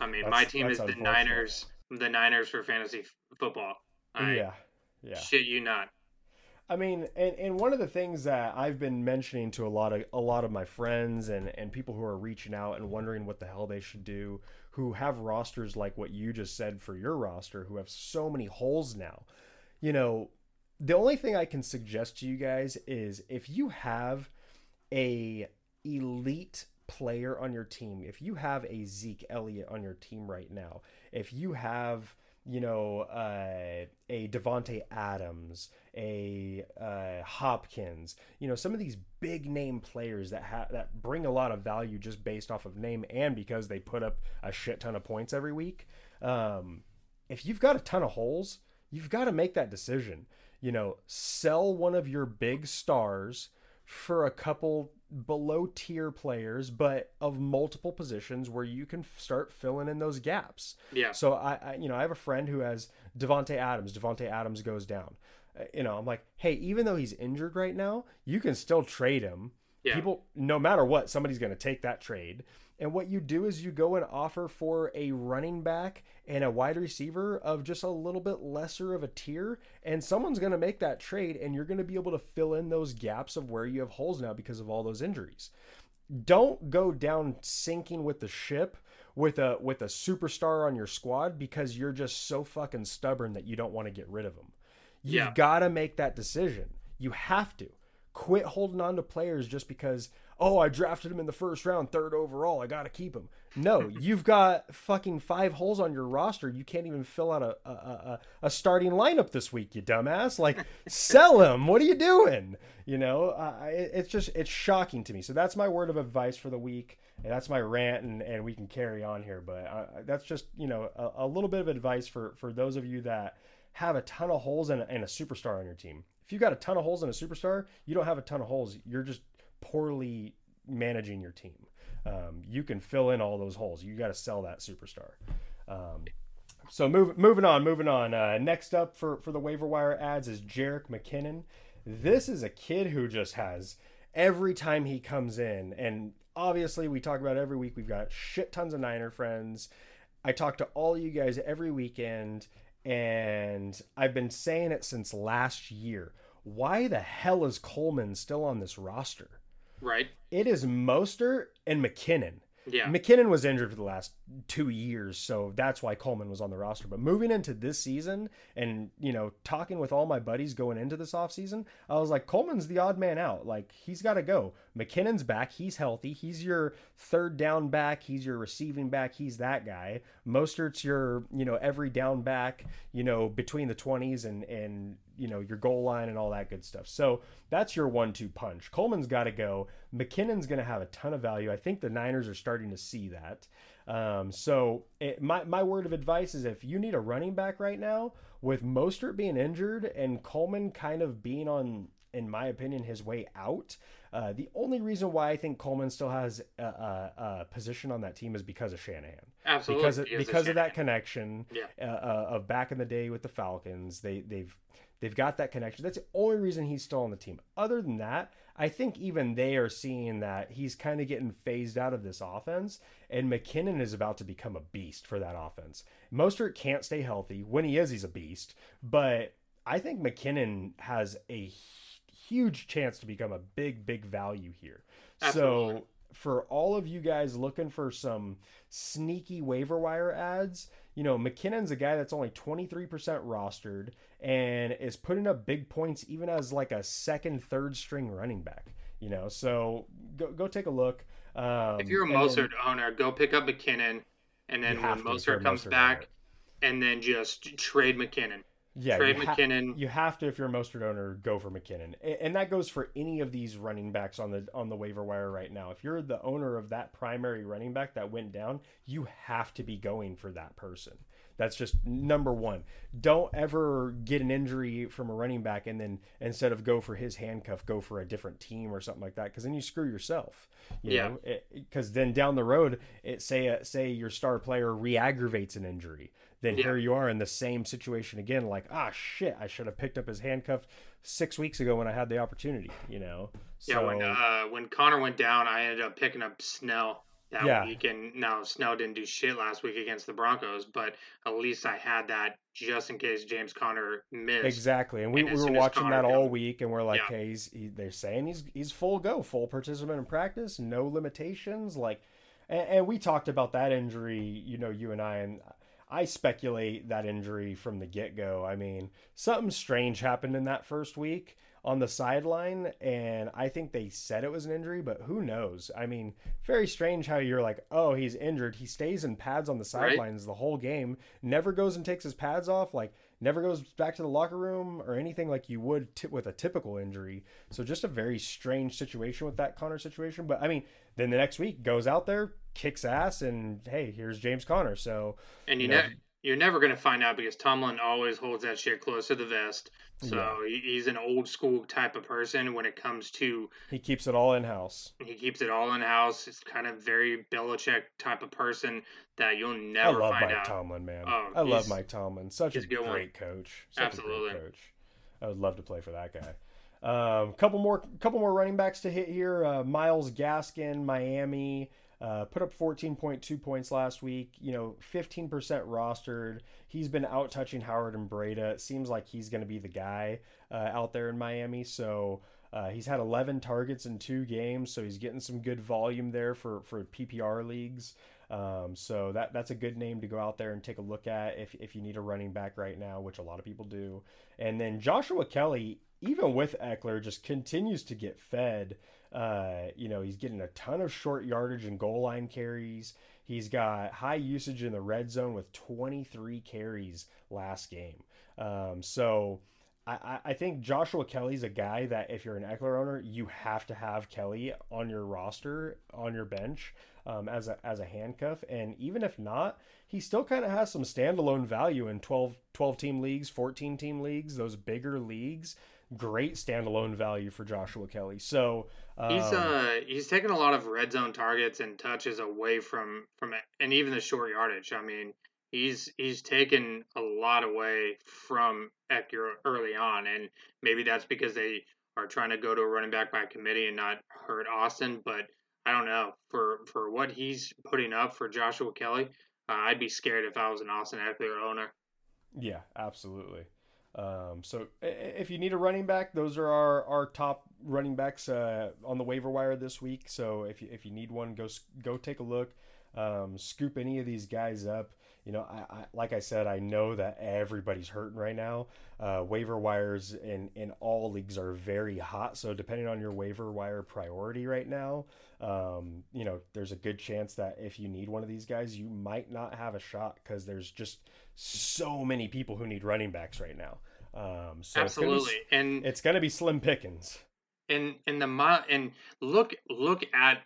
I mean, that's, my team is the Niners the Niners for fantasy football. I yeah, yeah. Shit, you not. I mean, and, and one of the things that I've been mentioning to a lot of a lot of my friends and, and people who are reaching out and wondering what the hell they should do, who have rosters like what you just said for your roster, who have so many holes now. You know, the only thing I can suggest to you guys is if you have a elite player on your team, if you have a Zeke Elliott on your team right now, if you have you know, uh, a Davante Adams, a uh, Hopkins, you know, some of these big name players that have that bring a lot of value just based off of name and because they put up a shit ton of points every week. Um, if you've got a ton of holes, you've got to make that decision. You know, sell one of your big stars for a couple below tier players, but of multiple positions where you can start filling in those gaps. Yeah. So I, I you know, I have a friend who has Davante Adams. Davante Adams goes down. Uh, You know, I'm like, hey, even though he's injured right now, you can still trade him. Yeah. People, no matter what, somebody's going to take that trade. And what you do is you go and offer for a running back and a wide receiver of just a little bit lesser of a tier, and someone's going to make that trade, and you're going to be able to fill in those gaps of where you have holes now because of all those injuries. Don't go down sinking with the ship with a with a superstar on your squad because you're just so fucking stubborn that you don't want to get rid of them. You've Yeah. got to make that decision. You have to quit holding on to players just because oh I drafted him in the first round, third overall, I got to keep him. No, you've got fucking five holes on your roster. You can't even fill out a a, a, a starting lineup this week, you dumbass. Like sell him. What are you doing? You know, uh, it, it's just it's shocking to me. So that's my word of advice for the week. And that's my rant, and, and we can carry on here. But uh, that's just you know a, a little bit of advice for for those of you that have a ton of holes and a, and a superstar on your team. If you've got a ton of holes and a superstar, you don't have a ton of holes. You're just poorly managing your team. Um, you can fill in all those holes. You got to sell that superstar. Um, so move, moving on, moving on. Uh, next up for, for the waiver wire ads is Jerick McKinnon. This is a kid who just has every time he comes in, and obviously we talk about every week. We've got shit tons of Niner friends. I talk to all you guys every weekend, and I've been saying it since last year. Why the hell is Coleman still on this roster? Right. It is Mostert and McKinnon. Yeah. McKinnon was injured for the last two years, so that's why Coleman was on the roster. But moving into this season and, you know, talking with all my buddies going into this offseason, I was like, Coleman's the odd man out. Like, he's got to go. McKinnon's back. He's healthy. He's your third down back. He's your receiving back. He's that guy. Mostert's your, you know, every down back, you know, between the 20s and, and, you know, your goal line and all that good stuff. So that's your one two punch. Coleman's got to go. McKinnon's going to have a ton of value. I think the Niners are starting to see that. Um, so it, my, my word of advice is if you need a running back right now, with Mostert being injured and Coleman kind of being on, in my opinion, his way out, uh, the only reason why I think Coleman still has a, a, a position on that team is because of Shanahan Absolutely. because of, He is a because of that connection Yeah. uh, uh, of back in the day with the Falcons. They they've they've got that connection. That's the only reason he's still on the team. Other than that, I think even they are seeing that he's kind of getting phased out of this offense, and McKinnon is about to become a beast for that offense. Mostert can't stay healthy. When he is, he's a beast. But I think McKinnon has a huge chance to become a big, big value here. Absolutely. So for all of you guys looking for some sneaky waiver wire ads, you know, McKinnon's a guy that's only 23% rostered and is putting up big points even as like a second, third string running back, you know. So go go take a look. Um, If you're a and then- owner, go pick up McKinnon, and then when have to if you're a Mostert comes Mostert back, owner. and then just trade McKinnon. Yeah, trade you ha- McKinnon. you have to if you're a Mostert owner, go for McKinnon, and that goes for any of these running backs on the on the waiver wire right now. If you're the owner of that primary running back that went down, you have to be going for that person. That's just number one. Don't ever get an injury from a running back and then instead of go for his handcuff, go for a different team or something like that, because then you screw yourself. You Yeah. know, because then down the road, it say uh, say your star player re-aggravates an injury, then Yeah. here you are in the same situation again. Like, ah, shit, I should have picked up his handcuff six weeks ago when I had the opportunity. You know, Yeah, when uh, when Conner went down, I ended up picking up Snell that Yeah. week, and now Snell didn't do shit last week against the Broncos, but at least I had that just in case James Conner missed. exactly, and we, And we were watching that all week, and we're like, Yeah. hey, he's, he, they're saying he's he's full go, full participant in practice, no limitations, like, and, and we talked about that injury, you know, you and I, and I speculate that injury from the get go. I mean, something strange happened in that first week on the sideline, and I think they said it was an injury, but who knows? I mean, very strange how you're like, oh, he's injured. He stays in pads on the sidelines right. the whole game, never goes and takes his pads off, like never goes back to the locker room or anything like you would t- with a typical injury. So just a very strange situation with that Conner situation. But I mean, then the next week goes out there, kicks ass, and hey, here's James Conner. So and you, you know, ne- you're never going to find out because Tomlin always holds that shit close to the vest. So yeah. he's an old school type of person when it comes to. He keeps it all in house. He keeps it all in house. It's kind of very Belichick type of person that you'll never I love Mike out. Tomlin, man. Oh, I love Mike Tomlin. Such a, great one. coach. Such Absolutely. Great coach. I would love to play for that guy. Um, couple more, couple more running backs to hit here. Uh, Myles Gaskin, Miami. Uh, put up 14.2 points last week. You know, 15% rostered. He's been out touching Howard and Breida. It seems like he's going to be the guy uh, out there in Miami. So uh, he's had 11 targets in two games. So he's getting some good volume there for for PPR leagues. Um, so that that's a good name to go out there and take a look at if if you need a running back right now, which a lot of people do. And then Joshua Kelley, even with Ekeler, just continues to get fed. Uh, you know, he's getting a ton of short yardage and goal line carries. He's got high usage in the red zone with 23 carries last game. Um, so I, I think Joshua Kelley's a guy that if you're an Ekeler owner, you have to have Kelley on your roster, on your bench um, as a as a handcuff. And even if not, he still kind of has some standalone value in 12, 12 team leagues, 14 team leagues, those bigger leagues great standalone value for Joshua Kelley. So um, he's uh he's taken a lot of red zone targets and touches away from from and even the short yardage. I mean, he's he's taken a lot away from Ekeler early on, and maybe that's because they are trying to go to a running back by committee and not hurt Austin. But I don't know for for what he's putting up for Joshua Kelley, Uh, I'd be scared if I was an Austin Ekeler owner. Yeah, absolutely. Um, so if you need a running back, those are our, our top running backs uh, on the waiver wire this week. So if you, if you need one, go go take a look. Um, scoop any of these guys up. You know, I, I, like I said, I know that everybody's hurting right now. Uh, waiver wires in in all leagues are very hot. So depending on your waiver wire priority right now, um, you know, there's a good chance that if you need one of these guys, you might not have a shot because there's just so many people who need running backs right now. Um, so absolutely, it's be, and it's going to be slim pickings. And and the and look look at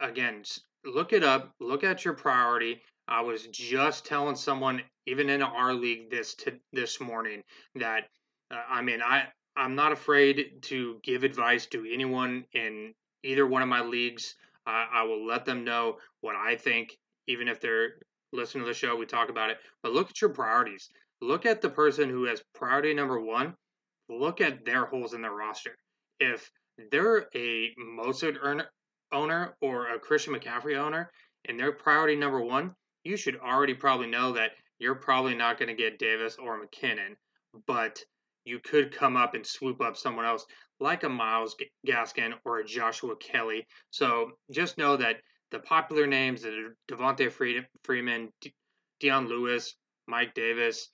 again look it up. Look at your priority. I was just telling someone, even in our league this to this morning, that uh, I mean I I'm not afraid to give advice to anyone in either one of my leagues. Uh, I will let them know what I think, even if they're listen to the show, we talk about it. But look at your priorities. Look at the person who has priority number one. Look at their holes in their roster. If they're a Mostert owner or a Christian McCaffrey owner, and their priority number one, you should already probably know that you're probably not going to get Davis or McKinnon, but you could come up and swoop up someone else like a Myles Gaskin or a Joshua Kelley. So just know that the popular names are Devonta Freeman, Dion Lewis, Mike Davis,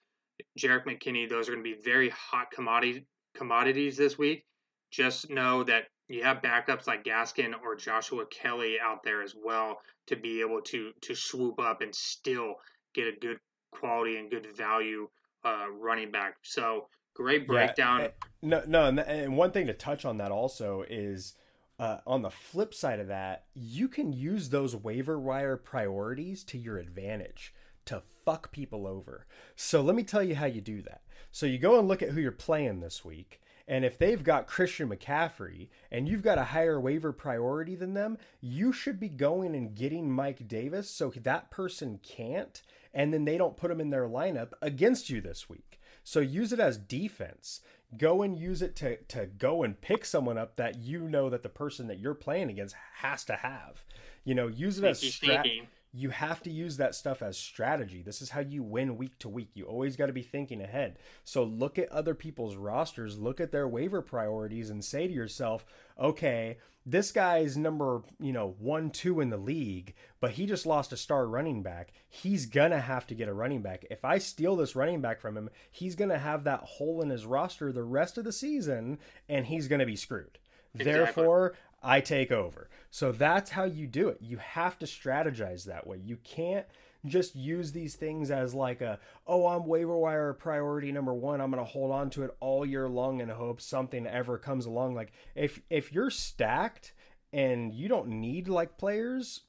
Jerick McKinnon. Those are going to be very hot commodity commodities this week. Just know that you have backups like Gaskin or Joshua Kelley out there as well to be able to to swoop up and still get a good quality and good value uh, running back. So great breakdown. Yeah, no, no, and one thing to touch on that also is uh, on the flip side of that, you can use those waiver wire priorities to your advantage to fuck people over. So let me tell you how you do that. So you go and look at who you're playing this week. And if they've got Christian McCaffrey and you've got a higher waiver priority than them, you should be going and getting Mike Davis so that person can't, and then they don't put him in their lineup against you this week. So use it as defense go and use it to to go and pick someone up that you know that the person that you're playing against has to have. You know, use it as strat- you have to use that stuff as strategy. This is how you win week to week. You always got to be thinking ahead. So look at other people's rosters, look at their waiver priorities, and say to yourself, okay, this guy's number, you know, one, two in the league, but he just lost a star running back. He's gonna have to get a running back. If I steal this running back from him, he's gonna have that hole in his roster the rest of the season, and he's gonna be screwed. Exactly. Therefore, I take over. So that's how you do it. You have to strategize that way. You can't just use these things as like a oh i'm waiver wire priority number one i'm going to hold on to it all year long and hope something ever comes along like if if you're stacked and you don't need like players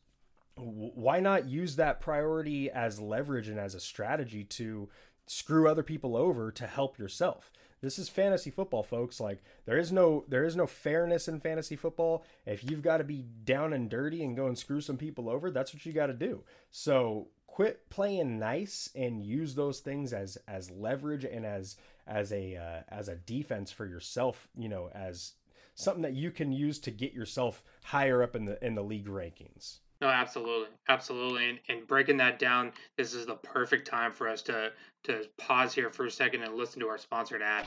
why not use that priority as leverage and as a strategy to screw other people over to help yourself this is fantasy football, folks. Like there is no there is no fairness in fantasy football. If you've got to be down and dirty and go and screw some people over, that's what you got to do. So quit playing nice and use those things as as leverage and as as a uh, as a defense for yourself. You know, as something that you can use to get yourself higher up in the in the league rankings. No, absolutely, absolutely, and, and breaking that down, this is the perfect time for us to to pause here for a second and listen to our sponsored ad.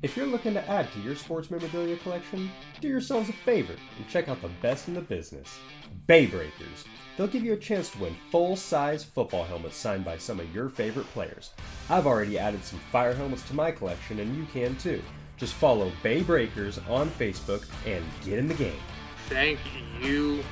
If you're looking to add to your sports memorabilia collection, do yourselves a favor and check out the best in the business, Bay Breakers. They'll give you a chance to win full-size football helmets signed by some of your favorite players. I've already added some fire helmets to my collection, and you can too. Just follow Bay Breakers on Facebook and get in the game. Thank you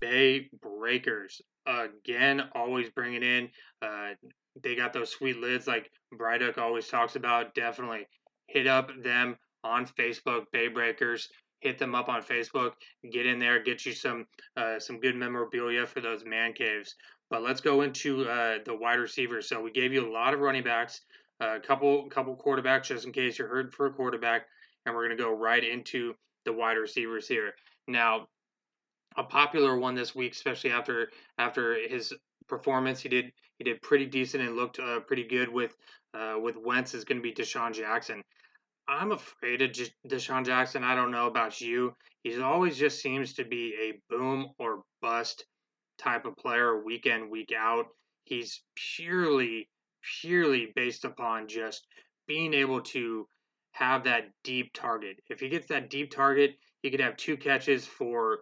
Bay Breakers. Again, always bringing in. Uh, they got those sweet lids like Bryduck always talks about. Definitely hit up them on Facebook, Bay Breakers. Hit them up on Facebook. Get in there. Get you some uh, some good memorabilia for those man caves. But let's go into uh, the wide receivers. So we gave you a lot of running backs, a couple couple quarterbacks, just in case you're hurt for a quarterback, and we're gonna go right into the wide receivers here. Now, a popular one this week, especially after after his performance. He did he did pretty decent and looked uh, pretty good with uh, with Wentz. Is going to be DeSean Jackson. I'm afraid of DeSean Jackson. I don't know about you. He's always just seems to be a boom or bust type of player, week in week out. He's purely purely based upon just being able to have that deep target. If he gets that deep target, he could have two catches for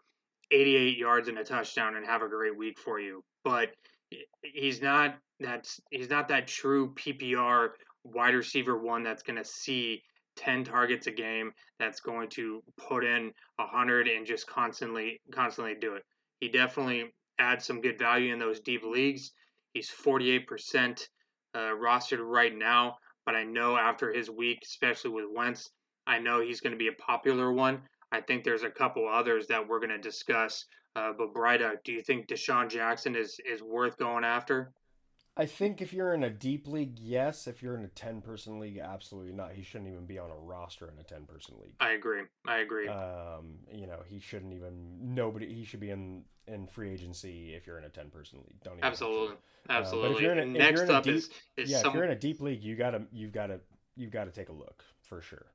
88 yards and a touchdown and have a great week for you. But he's not that's he's not that true PPR wide receiver one that's going to see 10 targets a game that's going to put in 100 and just constantly constantly do it. He definitely adds some good value in those deep leagues. He's 48% uh, rostered right now, but I know after his week, especially with Wentz, I know he's going to be a popular one. I think there's a couple others that we're going to discuss. Uh, but Bryduck, do you think DeSean Jackson is is worth going after? I think if you're in a deep league, yes. If you're in a ten person league, absolutely not. He shouldn't even be on a roster in a ten person league. I agree. I agree. Um, you know, he shouldn't even nobody. He should be in in free agency if you're in a ten person league. Don't even absolutely, absolutely. Uh, but if you're in a, next you're in a up deep, is, is yeah, some... if you're in a deep league, you gotta you've gotta you've got to take a look for sure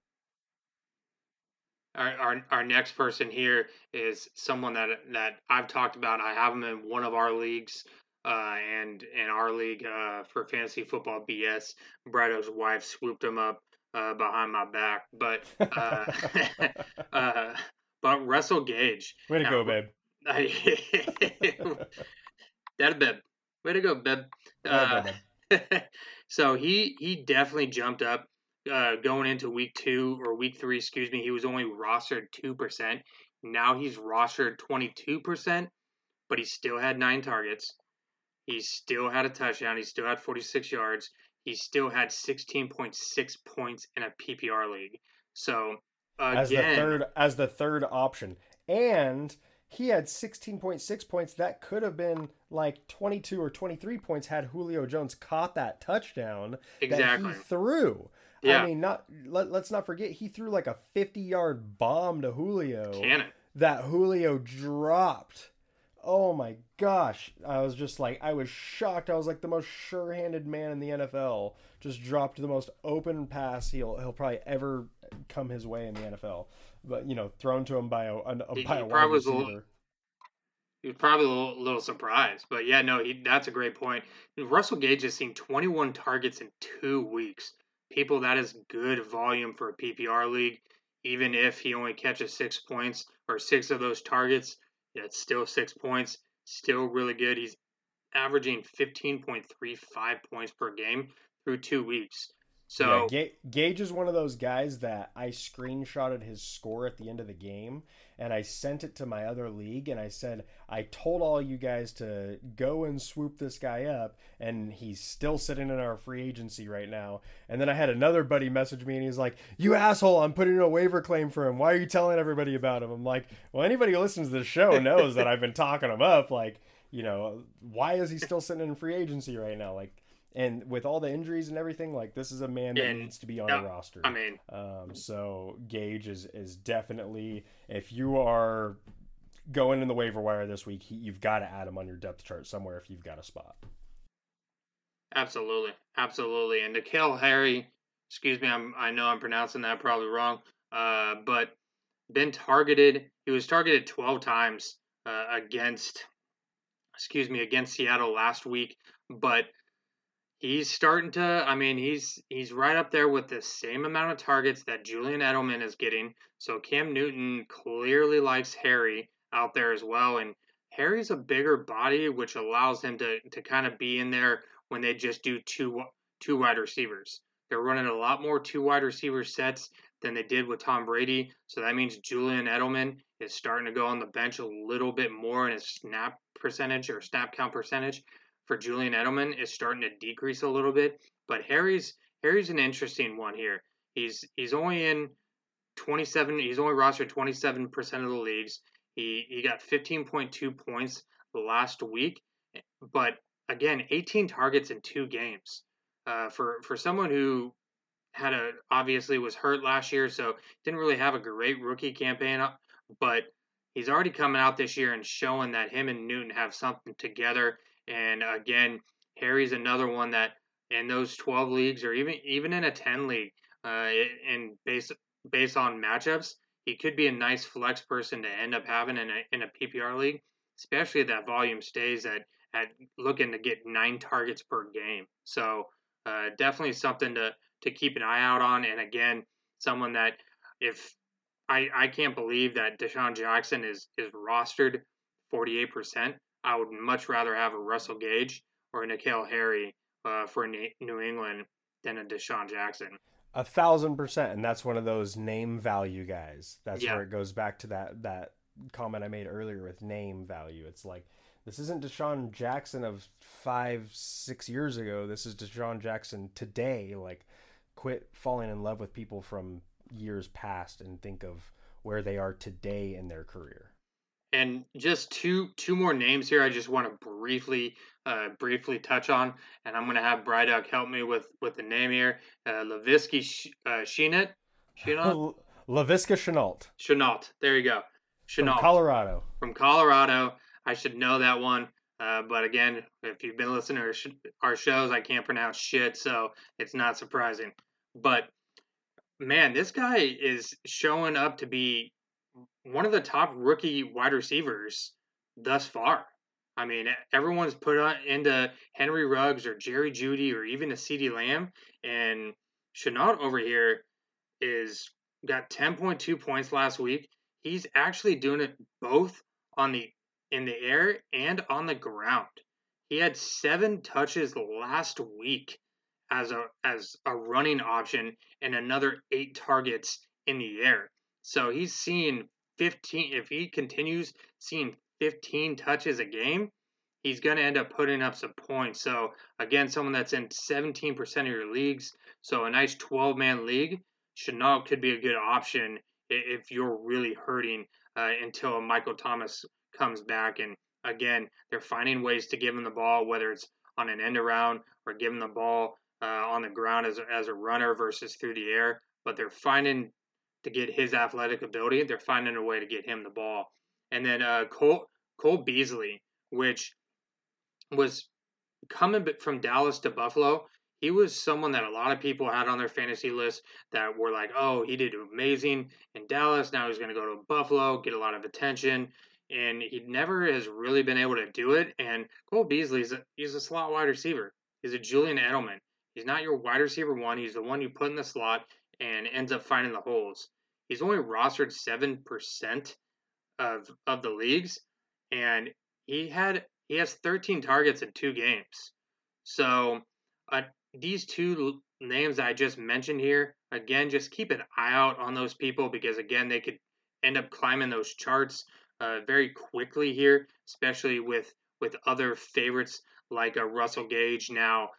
our, our, our next person here is someone that that I've talked about. I have him in one of our leagues, uh, and in our league uh, for fantasy football BS. Brado's wife swooped him up uh, behind my back, but uh, uh, but Russell Gage. Way to now, go, babe. that babe. Way to go, babe. Uh, so he he definitely jumped up uh, going into week two or week three, excuse me, he was only rostered 2%. Now he's rostered 22%, but he still had nine targets. He still had a touchdown. He still had 46 yards. He still had 16.6 points in a PPR league. So, again, as the third as the third option. And he had 16.6 points. That could have been like 22 or 23 points had Julio Jones caught that touchdown exactly. that he threw. Yeah. I mean, not let, us not forget he threw like a 50 yard bomb to Julio. Cannon. That Julio dropped. Oh my gosh. I was just like I was shocked. I was like the most sure-handed man in the NFL just dropped the most open pass he'll he'll probably ever come his way in the NFL. But you know, thrown to him by a, a, a by a wide receiver. he was probably a little, little surprised. But yeah, no, he, that's a great point. Russell Gage has seen 21 targets in two weeks. People, that is good volume for a PPR league. Even if he only catches six points or six of those targets, that's still six points. Still really good. He's averaging 15.35 points per game through two weeks. So yeah, Gage is one of those guys that I screenshotted his score at the end of the game and I sent it to my other league and I said I told all you guys to go and swoop this guy up and he's still sitting in our free agency right now. And then I had another buddy message me and he's like, "You asshole, I'm putting in a waiver claim for him. Why are you telling everybody about him?" I'm like, "Well, anybody who listens to the show knows that I've been talking him up like, you know, why is he still sitting in free agency right now? Like and with all the injuries and everything, like this is a man that and, needs to be on the roster. I mean, um, so Gage is is definitely if you are going in the waiver wire this week, he, you've got to add him on your depth chart somewhere if you've got a spot. Absolutely, absolutely. And N'Keal Harry, excuse me, I'm I know I'm pronouncing that probably wrong, uh, but been targeted. He was targeted 12 times uh, against, excuse me, against Seattle last week, but he's starting to i mean he's he's right up there with the same amount of targets that julian edelman is getting. So cam newton clearly likes harry out there as well. And harry's a bigger body which allows him to to kind of be in there when they just do two two wide receivers. They're running a lot more two wide receiver sets than they did with tom brady. So that means julian edelman is starting to go on the bench a little bit more in his snap percentage or snap count percentage for Julian Edelman is starting to decrease a little bit. But Harry's Harry's an interesting one here. He's he's only in 27. He's only rostered 27 percent of the leagues. He he got 15.2 points last week, but again, 18 targets in two games. Uh, for for someone who had a obviously was hurt last year, so didn't really have a great rookie campaign. But he's already coming out this year and showing that him and Newton have something together. And again, Harry's another one that in those 12 leagues or even even in a 10 league, uh, and based based on matchups, he could be a nice flex person to end up having in a in a PPR league, especially if that volume stays at at looking to get nine targets per game. So uh, definitely something to to keep an eye out on. And again, someone that if I I can't believe that DeSean Jackson is is rostered 48%. I would much rather have a Russell Gage or a N'Keal Harry uh, for New England than a DeSean Jackson. A thousand percent, and that's one of those name value guys. That's yeah. where it goes back to that that comment I made earlier with name value. It's like this isn't DeSean Jackson of five, six years ago. This is DeSean Jackson today. Like, quit falling in love with people from years past and think of where they are today in their career. And just two two more names here. I just want to briefly uh, briefly touch on, and I'm going to have Bryduck help me with with the name here. Uh, Laviska Sh- uh, Shenault. Shenault. Laviska Shenault. Shenault. There you go. Shenault. From Colorado. From Colorado. I should know that one. Uh, but again, if you've been listening to our, sh- our shows, I can't pronounce shit, so it's not surprising. But man, this guy is showing up to be one of the top rookie wide receivers thus far. I mean, everyone's put on into Henry Ruggs or Jerry Jeudy or even a CeeDee Lamb, and Shenault over here is got 10.2 points last week. He's actually doing it both on the in the air and on the ground. He had seven touches last week as a as a running option and another eight targets in the air. So he's seeing 15 if he continues seeing 15 touches a game, he's going to end up putting up some points. So again, someone that's in 17% of your leagues, so a nice 12-man league, Shenault could be a good option if you're really hurting uh, until Michael Thomas comes back. And again, they're finding ways to give him the ball, whether it's on an end around or give him the ball uh, on the ground as, as a runner versus through the air. But they're finding to get his athletic ability. They're finding a way to get him the ball. And then uh, Cole Cole Beasley, which was coming from Dallas to Buffalo, he was someone that a lot of people had on their fantasy list that were like, "Oh, he did amazing in Dallas. Now he's going to go to Buffalo, get a lot of attention." and he never has really been able to do it. And Cole Beasley's a, he's a slot wide receiver. He's a Julian Edelman. He's not your wide receiver one. He's the one you put in the slot and ends up finding the holes. He's only rostered seven percent of of the leagues, and he had he has 13 targets in two games. So uh, these two names I just mentioned here, again, just keep an eye out on those people because again, they could end up climbing those charts uh, very quickly here, especially with with other favorites like a Russell Gage now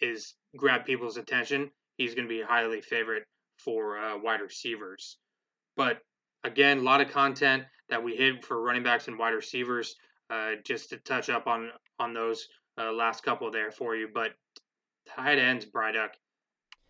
is grab people's attention. He's going to be highly favorite for uh, wide receivers. But again, a lot of content that we hit for running backs and wide receivers. Uh, just to touch up on on those uh, last couple there for you, but tight ends, Bryduck.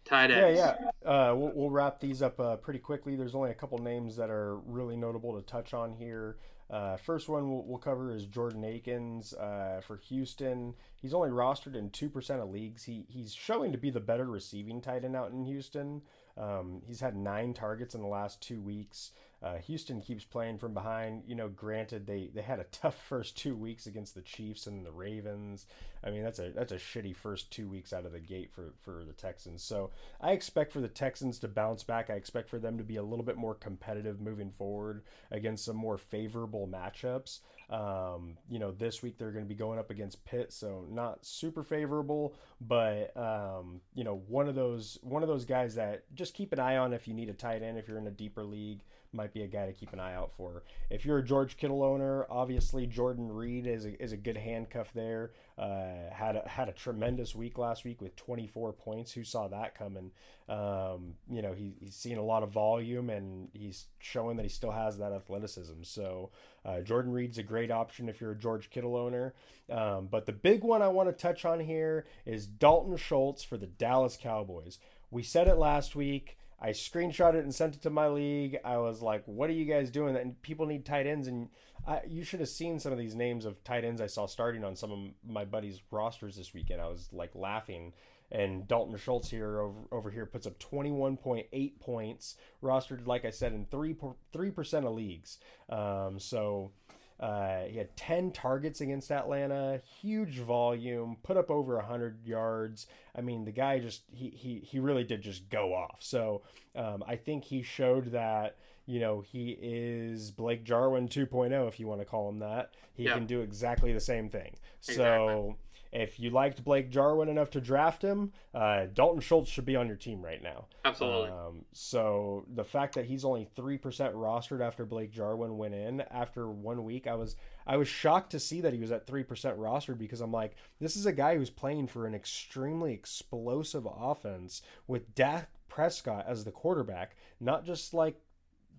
Tight ends. Yeah, yeah. Uh, we'll, we'll, wrap these up uh, pretty quickly. There's only a couple names that are really notable to touch on here. Uh, first one we'll, we'll, cover is Jordan Akins uh, for Houston. He's only rostered in two percent of leagues. He he's showing to be the better receiving tight end out in Houston. Um, he's had nine targets in the last two weeks. Uh, Houston keeps playing from behind. You know, granted they they had a tough first two weeks against the Chiefs and the Ravens. I mean, that's a that's a shitty first two weeks out of the gate for for the Texans. So I expect for the Texans to bounce back. I expect for them to be a little bit more competitive moving forward against some more favorable matchups. Um, you know, this week they're going to be going up against Pitt, so not super favorable, but um, you know, one of those one of those guys that just keep an eye on if you need a tight end if you're in a deeper league might be a guy to keep an eye out for. If you're a George Kittle owner, obviously Jordan Reed is a, is a good handcuff there. Uh, had a, had a tremendous week last week with 24 points. Who saw that coming? Um, you know, he, he's seen a lot of volume and he's showing that he still has that athleticism. So uh, Jordan Reed's a great option if you're a George Kittle owner. Um, but the big one I want to touch on here is Dalton Schultz for the Dallas Cowboys. We said it last week. I screenshot it and sent it to my league. I was like, "What are you guys doing?" And people need tight ends, and I, you should have seen some of these names of tight ends I saw starting on some of my buddies' rosters this weekend. I was like laughing. And Dalton Schultz here over, over here puts up 21.8 points, rostered like I said in three three percent of leagues. Um, so uh, he had 10 targets against Atlanta, huge volume, put up over 100 yards. I mean, the guy just, he, he, he really did just go off. So um, I think he showed that, you know, he is Blake Jarwin 2.0, if you want to call him that. He yeah. can do exactly the same thing. Exactly. So if you liked Blake Jarwin enough to draft him, uh, Dalton Schultz should be on your team right now. Absolutely. Um, so the fact that he's only three percent rostered after Blake Jarwin went in after one week, I was I was shocked to see that he was at three percent rostered because I'm like, this is a guy who's playing for an extremely explosive offense with Dak Prescott as the quarterback, not just like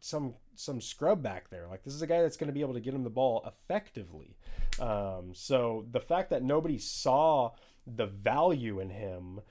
some some scrub back there. Like this is a guy that's going to be able to get him the ball effectively. Um, so the fact that nobody saw the value in him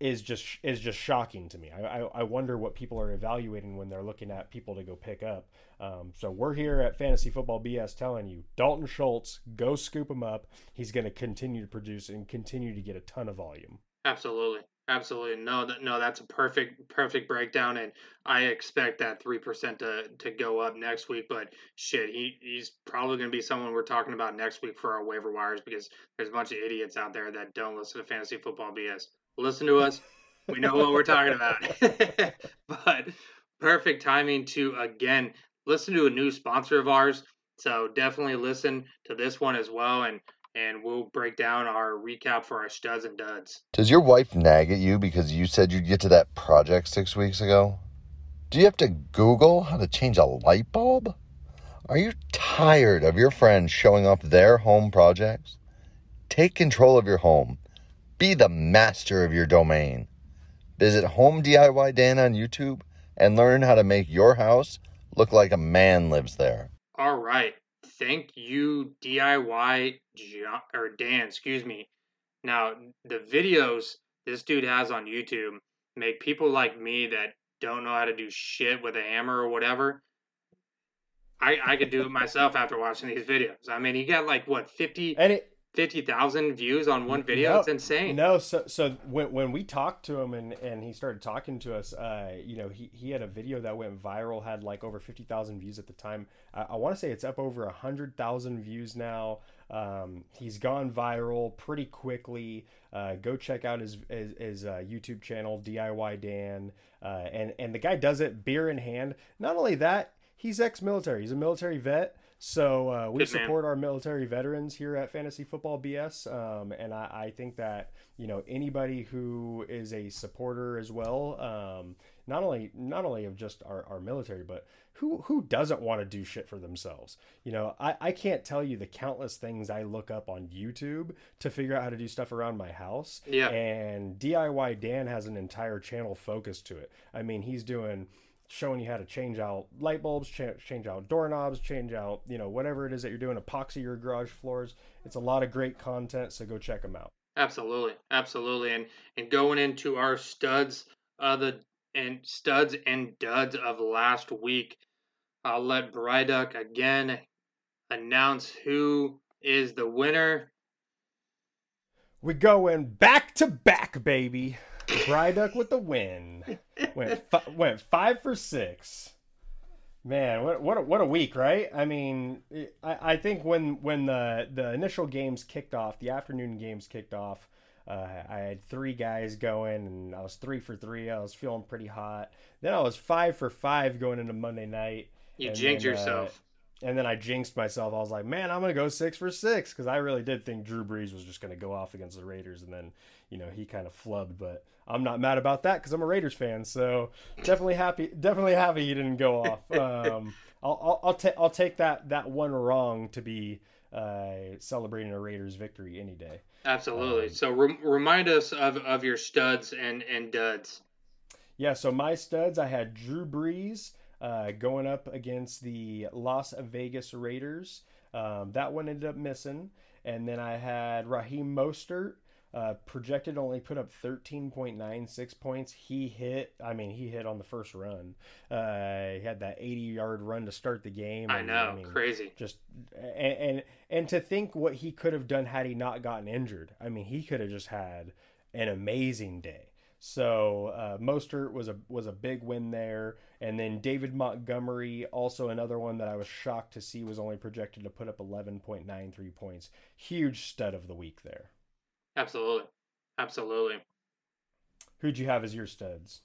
is just is just shocking to me. I, I, I, wonder what people are evaluating when they're looking at people to go pick up. Um, so we're here at Fantasy Football BS telling you Dalton Schultz, go scoop him up. He's going to continue to produce and continue to get a ton of volume. Absolutely. Absolutely. No, no, that's a perfect, perfect breakdown. And I expect that 3% to, to go up next week. But shit, he, he's probably going to be someone we're talking about next week for our waiver wires because there's a bunch of idiots out there that don't listen to fantasy football BS. Listen to us. We know what we're talking about. but perfect timing to, again, listen to a new sponsor of ours. So definitely listen to this one as well. And and we'll break down our recap for our studs and duds. Does your wife nag at you because you said you'd get to that project six weeks ago? Do you have to Google how to change a light bulb? Are you tired of your friends showing off their home projects? Take control of your home. Be the master of your domain. Visit Home DIY Dan on YouTube and learn how to make your house look like a man lives there. All right thank you DIY John, or Dan, excuse me. Now the videos this dude has on YouTube make people like me that don't know how to do shit with a hammer or whatever. I I could do it myself after watching these videos. I mean, he got like what fifty and it fifty thousand views on one video. No, it's insane. No, so so when when we talked to him and and he started talking to us, uh, you know, he he had a video that went viral, had like over fifty thousand views at the time. I, I want to say it's up over a hundred thousand views now. Um, he's gone viral pretty quickly. Uh, go check out his his, his uh, YouTube channel, DIY Dan, uh, and and the guy does it beer in hand. Not only that, he's ex-military. He's a military vet. So uh, we Good man. support our military veterans here at Fantasy Football BS, um, and I, I think that you know anybody who is a supporter as well, um, not only not only of just our, our military, but who who doesn't want to do shit for themselves? You know, I, I can't tell you the countless things I look up on YouTube to figure out how to do stuff around my house. Yeah. And DIY Dan has an entire channel focused to it. I mean, he's doing showing you how to change out light bulbs, cha- change out doorknobs, change out, you know, whatever it is that you're doing, epoxy your garage floors. It's a lot of great content, so go check them out. Absolutely, absolutely, and and going into our studs, uh, the and studs and duds of last week, I'll let Bryduck again announce who is the winner. We're going back to back, baby. Bryduck with the win. Went went five for six. Man, what what a, what a week, right? I mean, I, I think when when the the initial games kicked off, the afternoon games kicked off, uh, I had three guys going, and I was three for three. I was feeling pretty hot. Then I was five for five going into Monday night. You jinxed uh, yourself. And then I jinxed myself. I was like, man, I'm going to go six for six because I really did think Drew Brees was just going to go off against the Raiders. And then, you know, he kind of flubbed. But I'm not mad about that because I'm a Raiders fan. So definitely happy. Definitely happy he didn't go off. Um, I'll, I'll, I'll, ta- I'll take that, that one wrong to be uh, celebrating a Raiders victory any day. Absolutely. um, so rem remind us of, of your studs and and duds. Yeah, so my studs, I had Drew Brees uh, going up against the Las Vegas Raiders. Um, that one ended up missing. And then I had Raheem Mostert, uh, projected only put up 13.96 points. He hit, I mean, he hit on the first run. Uh, he had that 80 yard run to start the game. I and, know, mean, crazy. just and, and and to think what he could have done had he not gotten injured. I mean, he could have just had an amazing day. So uh, Mostert was a was a big win there, and then David Montgomery, also another one that I was shocked to see was only projected to put up 11.93 points. Huge stud of the week there. Absolutely, absolutely. Who'd you have as your studs?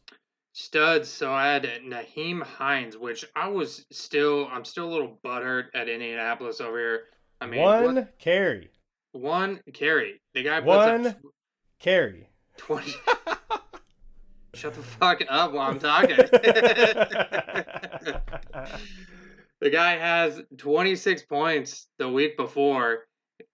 Studs. So I had Nyheim Hines, which I was still, I'm still a little butthurt at Indianapolis over here. I mean, one what- carry, one carry. The guy One- up carry. twenty. Shut the fuck up while I'm talking. the guy has 26 points the week before.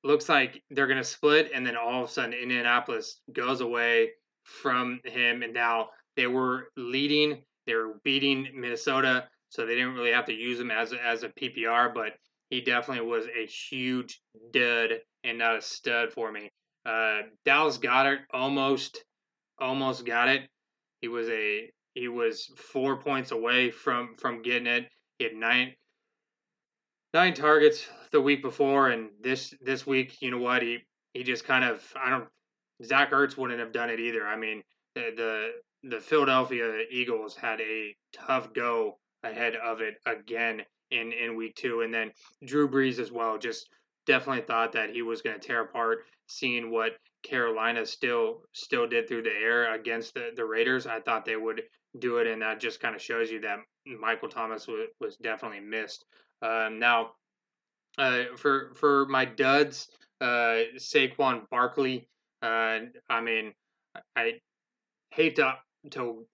Looks like they're gonna split, and then all of a sudden Indianapolis goes away from him, and now they were leading. They were beating Minnesota, so they didn't really have to use him as a, as a PPR, but he definitely was a huge dud and not a stud for me. Uh, Dallas Goedert almost almost got it. He was a he was four points away from from getting it. He had nine nine targets the week before, and this this week, you know what? He he just kind of I don't. Zach Ertz wouldn't have done it either. I mean, the the, the Philadelphia Eagles had a tough go ahead of it again in in week two, and then Drew Brees as well. Just definitely thought that he was going to tear apart. Seeing what Carolina still still did through the air against the, the Raiders, I thought they would do it, and that just kind of shows you that Michael Thomas was, was definitely missed. Um, now, uh, for for my duds, uh, Saquon Barkley. Uh, I mean, I hate to to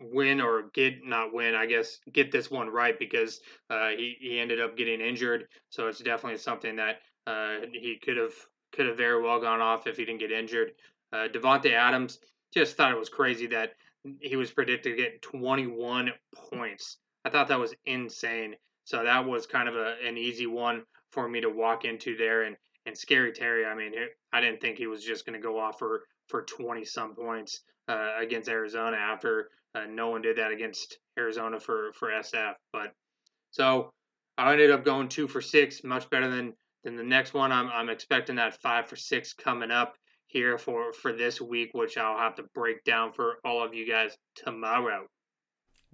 win or get not win. I guess get this one right because uh, he he ended up getting injured. So it's definitely something that uh, he could have could have very well gone off if he didn't get injured. Uh, Davante Adams just thought it was crazy that he was predicted to get 21 points. I thought that was insane. So that was kind of a, an easy one for me to walk into there. And, and Scary Terry, I mean, I didn't think he was just going to go off for, for 20 some points uh, against Arizona after uh, no one did that against Arizona for, for SF. But so I ended up going two for six, much better than then the next one I'm I'm expecting that five for six coming up here for for this week, which I'll have to break down for all of you guys tomorrow.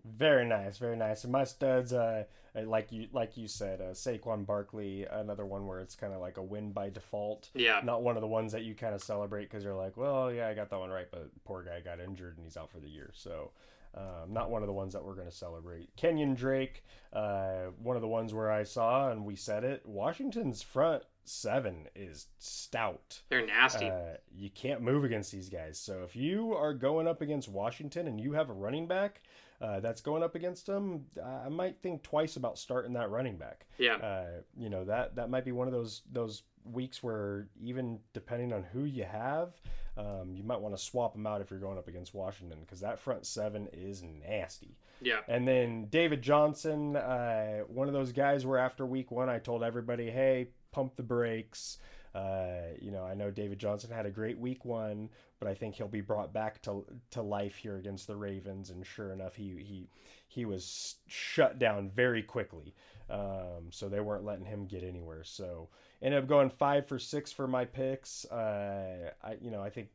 Very nice, very nice. And my studs, uh, like you like you said, uh, Saquon Barkley, another one where it's kind of like a win by default. Yeah. Not one of the ones that you kind of celebrate because you're like, well, yeah, I got that one right, but poor guy got injured and he's out for the year. So, um, not one of the ones that we're going to celebrate. Kenyon Drake, uh, one of the ones where I saw and we said it. Washington's front seven is stout. They're nasty. Uh, you can't move against these guys. So if you are going up against Washington and you have a running back uh, that's going up against them, I might think twice about starting that running back. Yeah. Uh, you know that that might be one of those those weeks where even depending on who you have, um, you might want to swap them out if you're going up against Washington because that front seven is nasty. Yeah. And then David Johnson, uh, one of those guys where after week one I told everybody, hey, pump the brakes. Uh, you know, I know David Johnson had a great week one, but I think he'll be brought back to to life here against the Ravens. And sure enough, he he he was shut down very quickly. Um, so they weren't letting him get anywhere. So ended up going five for six for my picks. Uh, I you know I think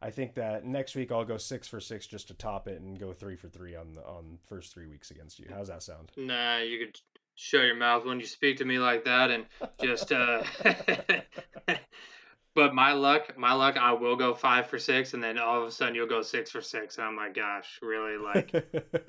I think that next week I'll go six for six just to top it and go three for three on the on first three weeks against you. How's that sound? Nah, you could shut your mouth when you speak to me like that and just uh but my luck my luck i will go five for six and then all of a sudden you'll go six for six and i'm like gosh really like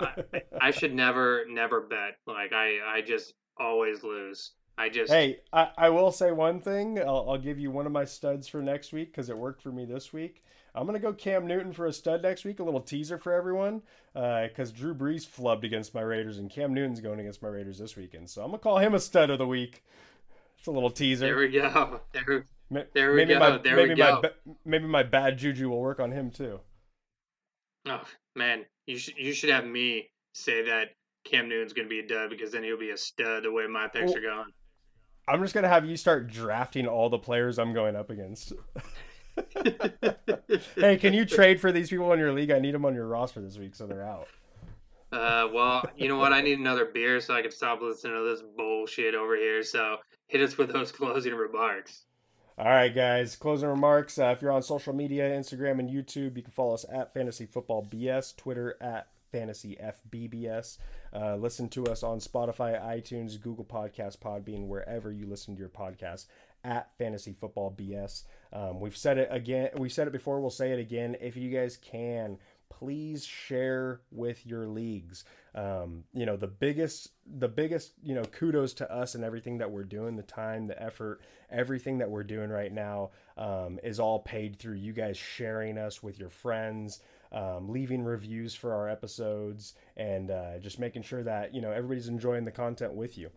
I, I should never never bet like i i just always lose i just hey i, I will say one thing. I'll, I'll give you one of my studs for next week because it worked for me this week. I'm gonna go cam newton for a stud next week a little teaser for everyone because uh, drew brees flubbed against my raiders and cam newton's going against my raiders this weekend. So i'm gonna call him a stud of the week. It's a little teaser. There we go. There, there we maybe go. my, there maybe we go. my maybe my bad juju will work on him too. Oh man. You should you should have me say that cam newton's gonna be a dud because then he'll be a stud the way my picks Well, are going i'm just gonna have you start drafting all the players i'm going up against hey can you trade for these people in your league i need them on your roster this week so they're out Uh, well, you know what? I need another beer so I can stop listening to this bullshit over here. So hit us with those closing remarks. All right, guys. Closing remarks. Uh, if you're on social media, Instagram and YouTube, you can follow us at Fantasy Football BS, Twitter at Fantasy FBBS. Uh, listen to us on Spotify, iTunes, Google Podcasts, Podbean, wherever you listen to your podcast at Fantasy Football BS. Um, we've said it again. We said it before. We'll say it again. If you guys can, please share with your leagues. Um, you know, the biggest, the biggest, you know, kudos to us and everything that we're doing, the time, the effort, everything that we're doing right now um, is all paid through you guys sharing us with your friends. Um, leaving reviews for our episodes and uh, just making sure that you know everybody's enjoying the content with you.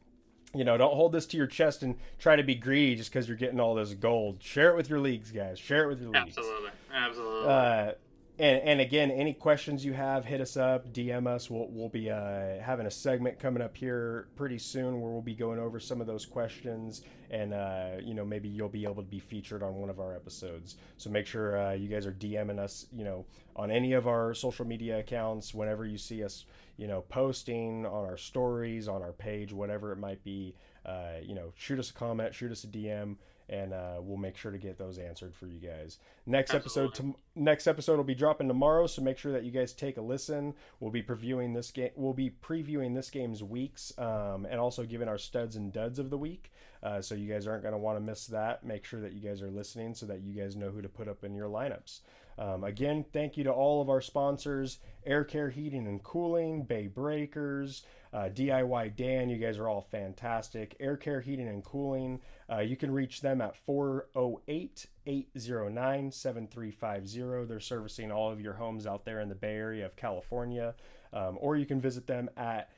You know don't hold this to your chest and try to be greedy just because you're getting all this gold. Share it with your leagues guys. Share it with your leagues. Absolutely, absolutely. uh, and, and again, any questions you have, hit us up, DM us. We'll, we'll be uh, having a segment coming up here pretty soon where we'll be going over some of those questions, and uh, you know maybe you'll be able to be featured on one of our episodes. So make sure uh, you guys are DMing us, you know, on any of our social media accounts whenever you see us, you know, posting on our stories, on our page, whatever it might be. Uh, you know, shoot us a comment, shoot us a DM and uh, we'll make sure to get those answered for you guys. Next episode, to, next episode will be dropping tomorrow, so make sure that you guys take a listen. We'll be previewing this game. We'll be previewing this game's weeks, um, and also giving our studs and duds of the week. Uh, so you guys aren't going to want to miss that. Make sure that you guys are listening so that you guys know who to put up in your lineups. Um, again, thank you to all of our sponsors Air Care Heating and Cooling, Bay Breakers, uh, DIY Dan. You guys are all fantastic. Air Care Heating and Cooling. Uh, you can reach them at 408 809 7350. They're servicing all of your homes out there in the Bay Area of California. Um, or you can visit them at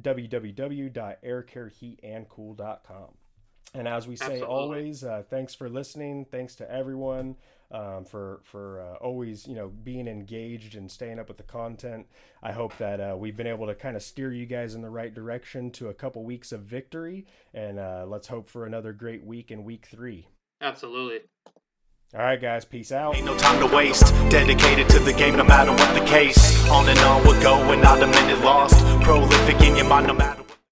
www.aircareheatandcool.com. And as we say Absolutely. always, uh, thanks for listening. Thanks to everyone um, for for uh, always you know being engaged and staying up with the content. I hope that uh, we've been able to kind of steer you guys in the right direction to a couple weeks of victory, and uh, let's hope for another great week in week three. Absolutely. All right, guys, peace out. Ain't no time to waste. Dedicated to the game, no matter what the case. On and on we're going, not a minute lost. Prolific in your mind, no matter.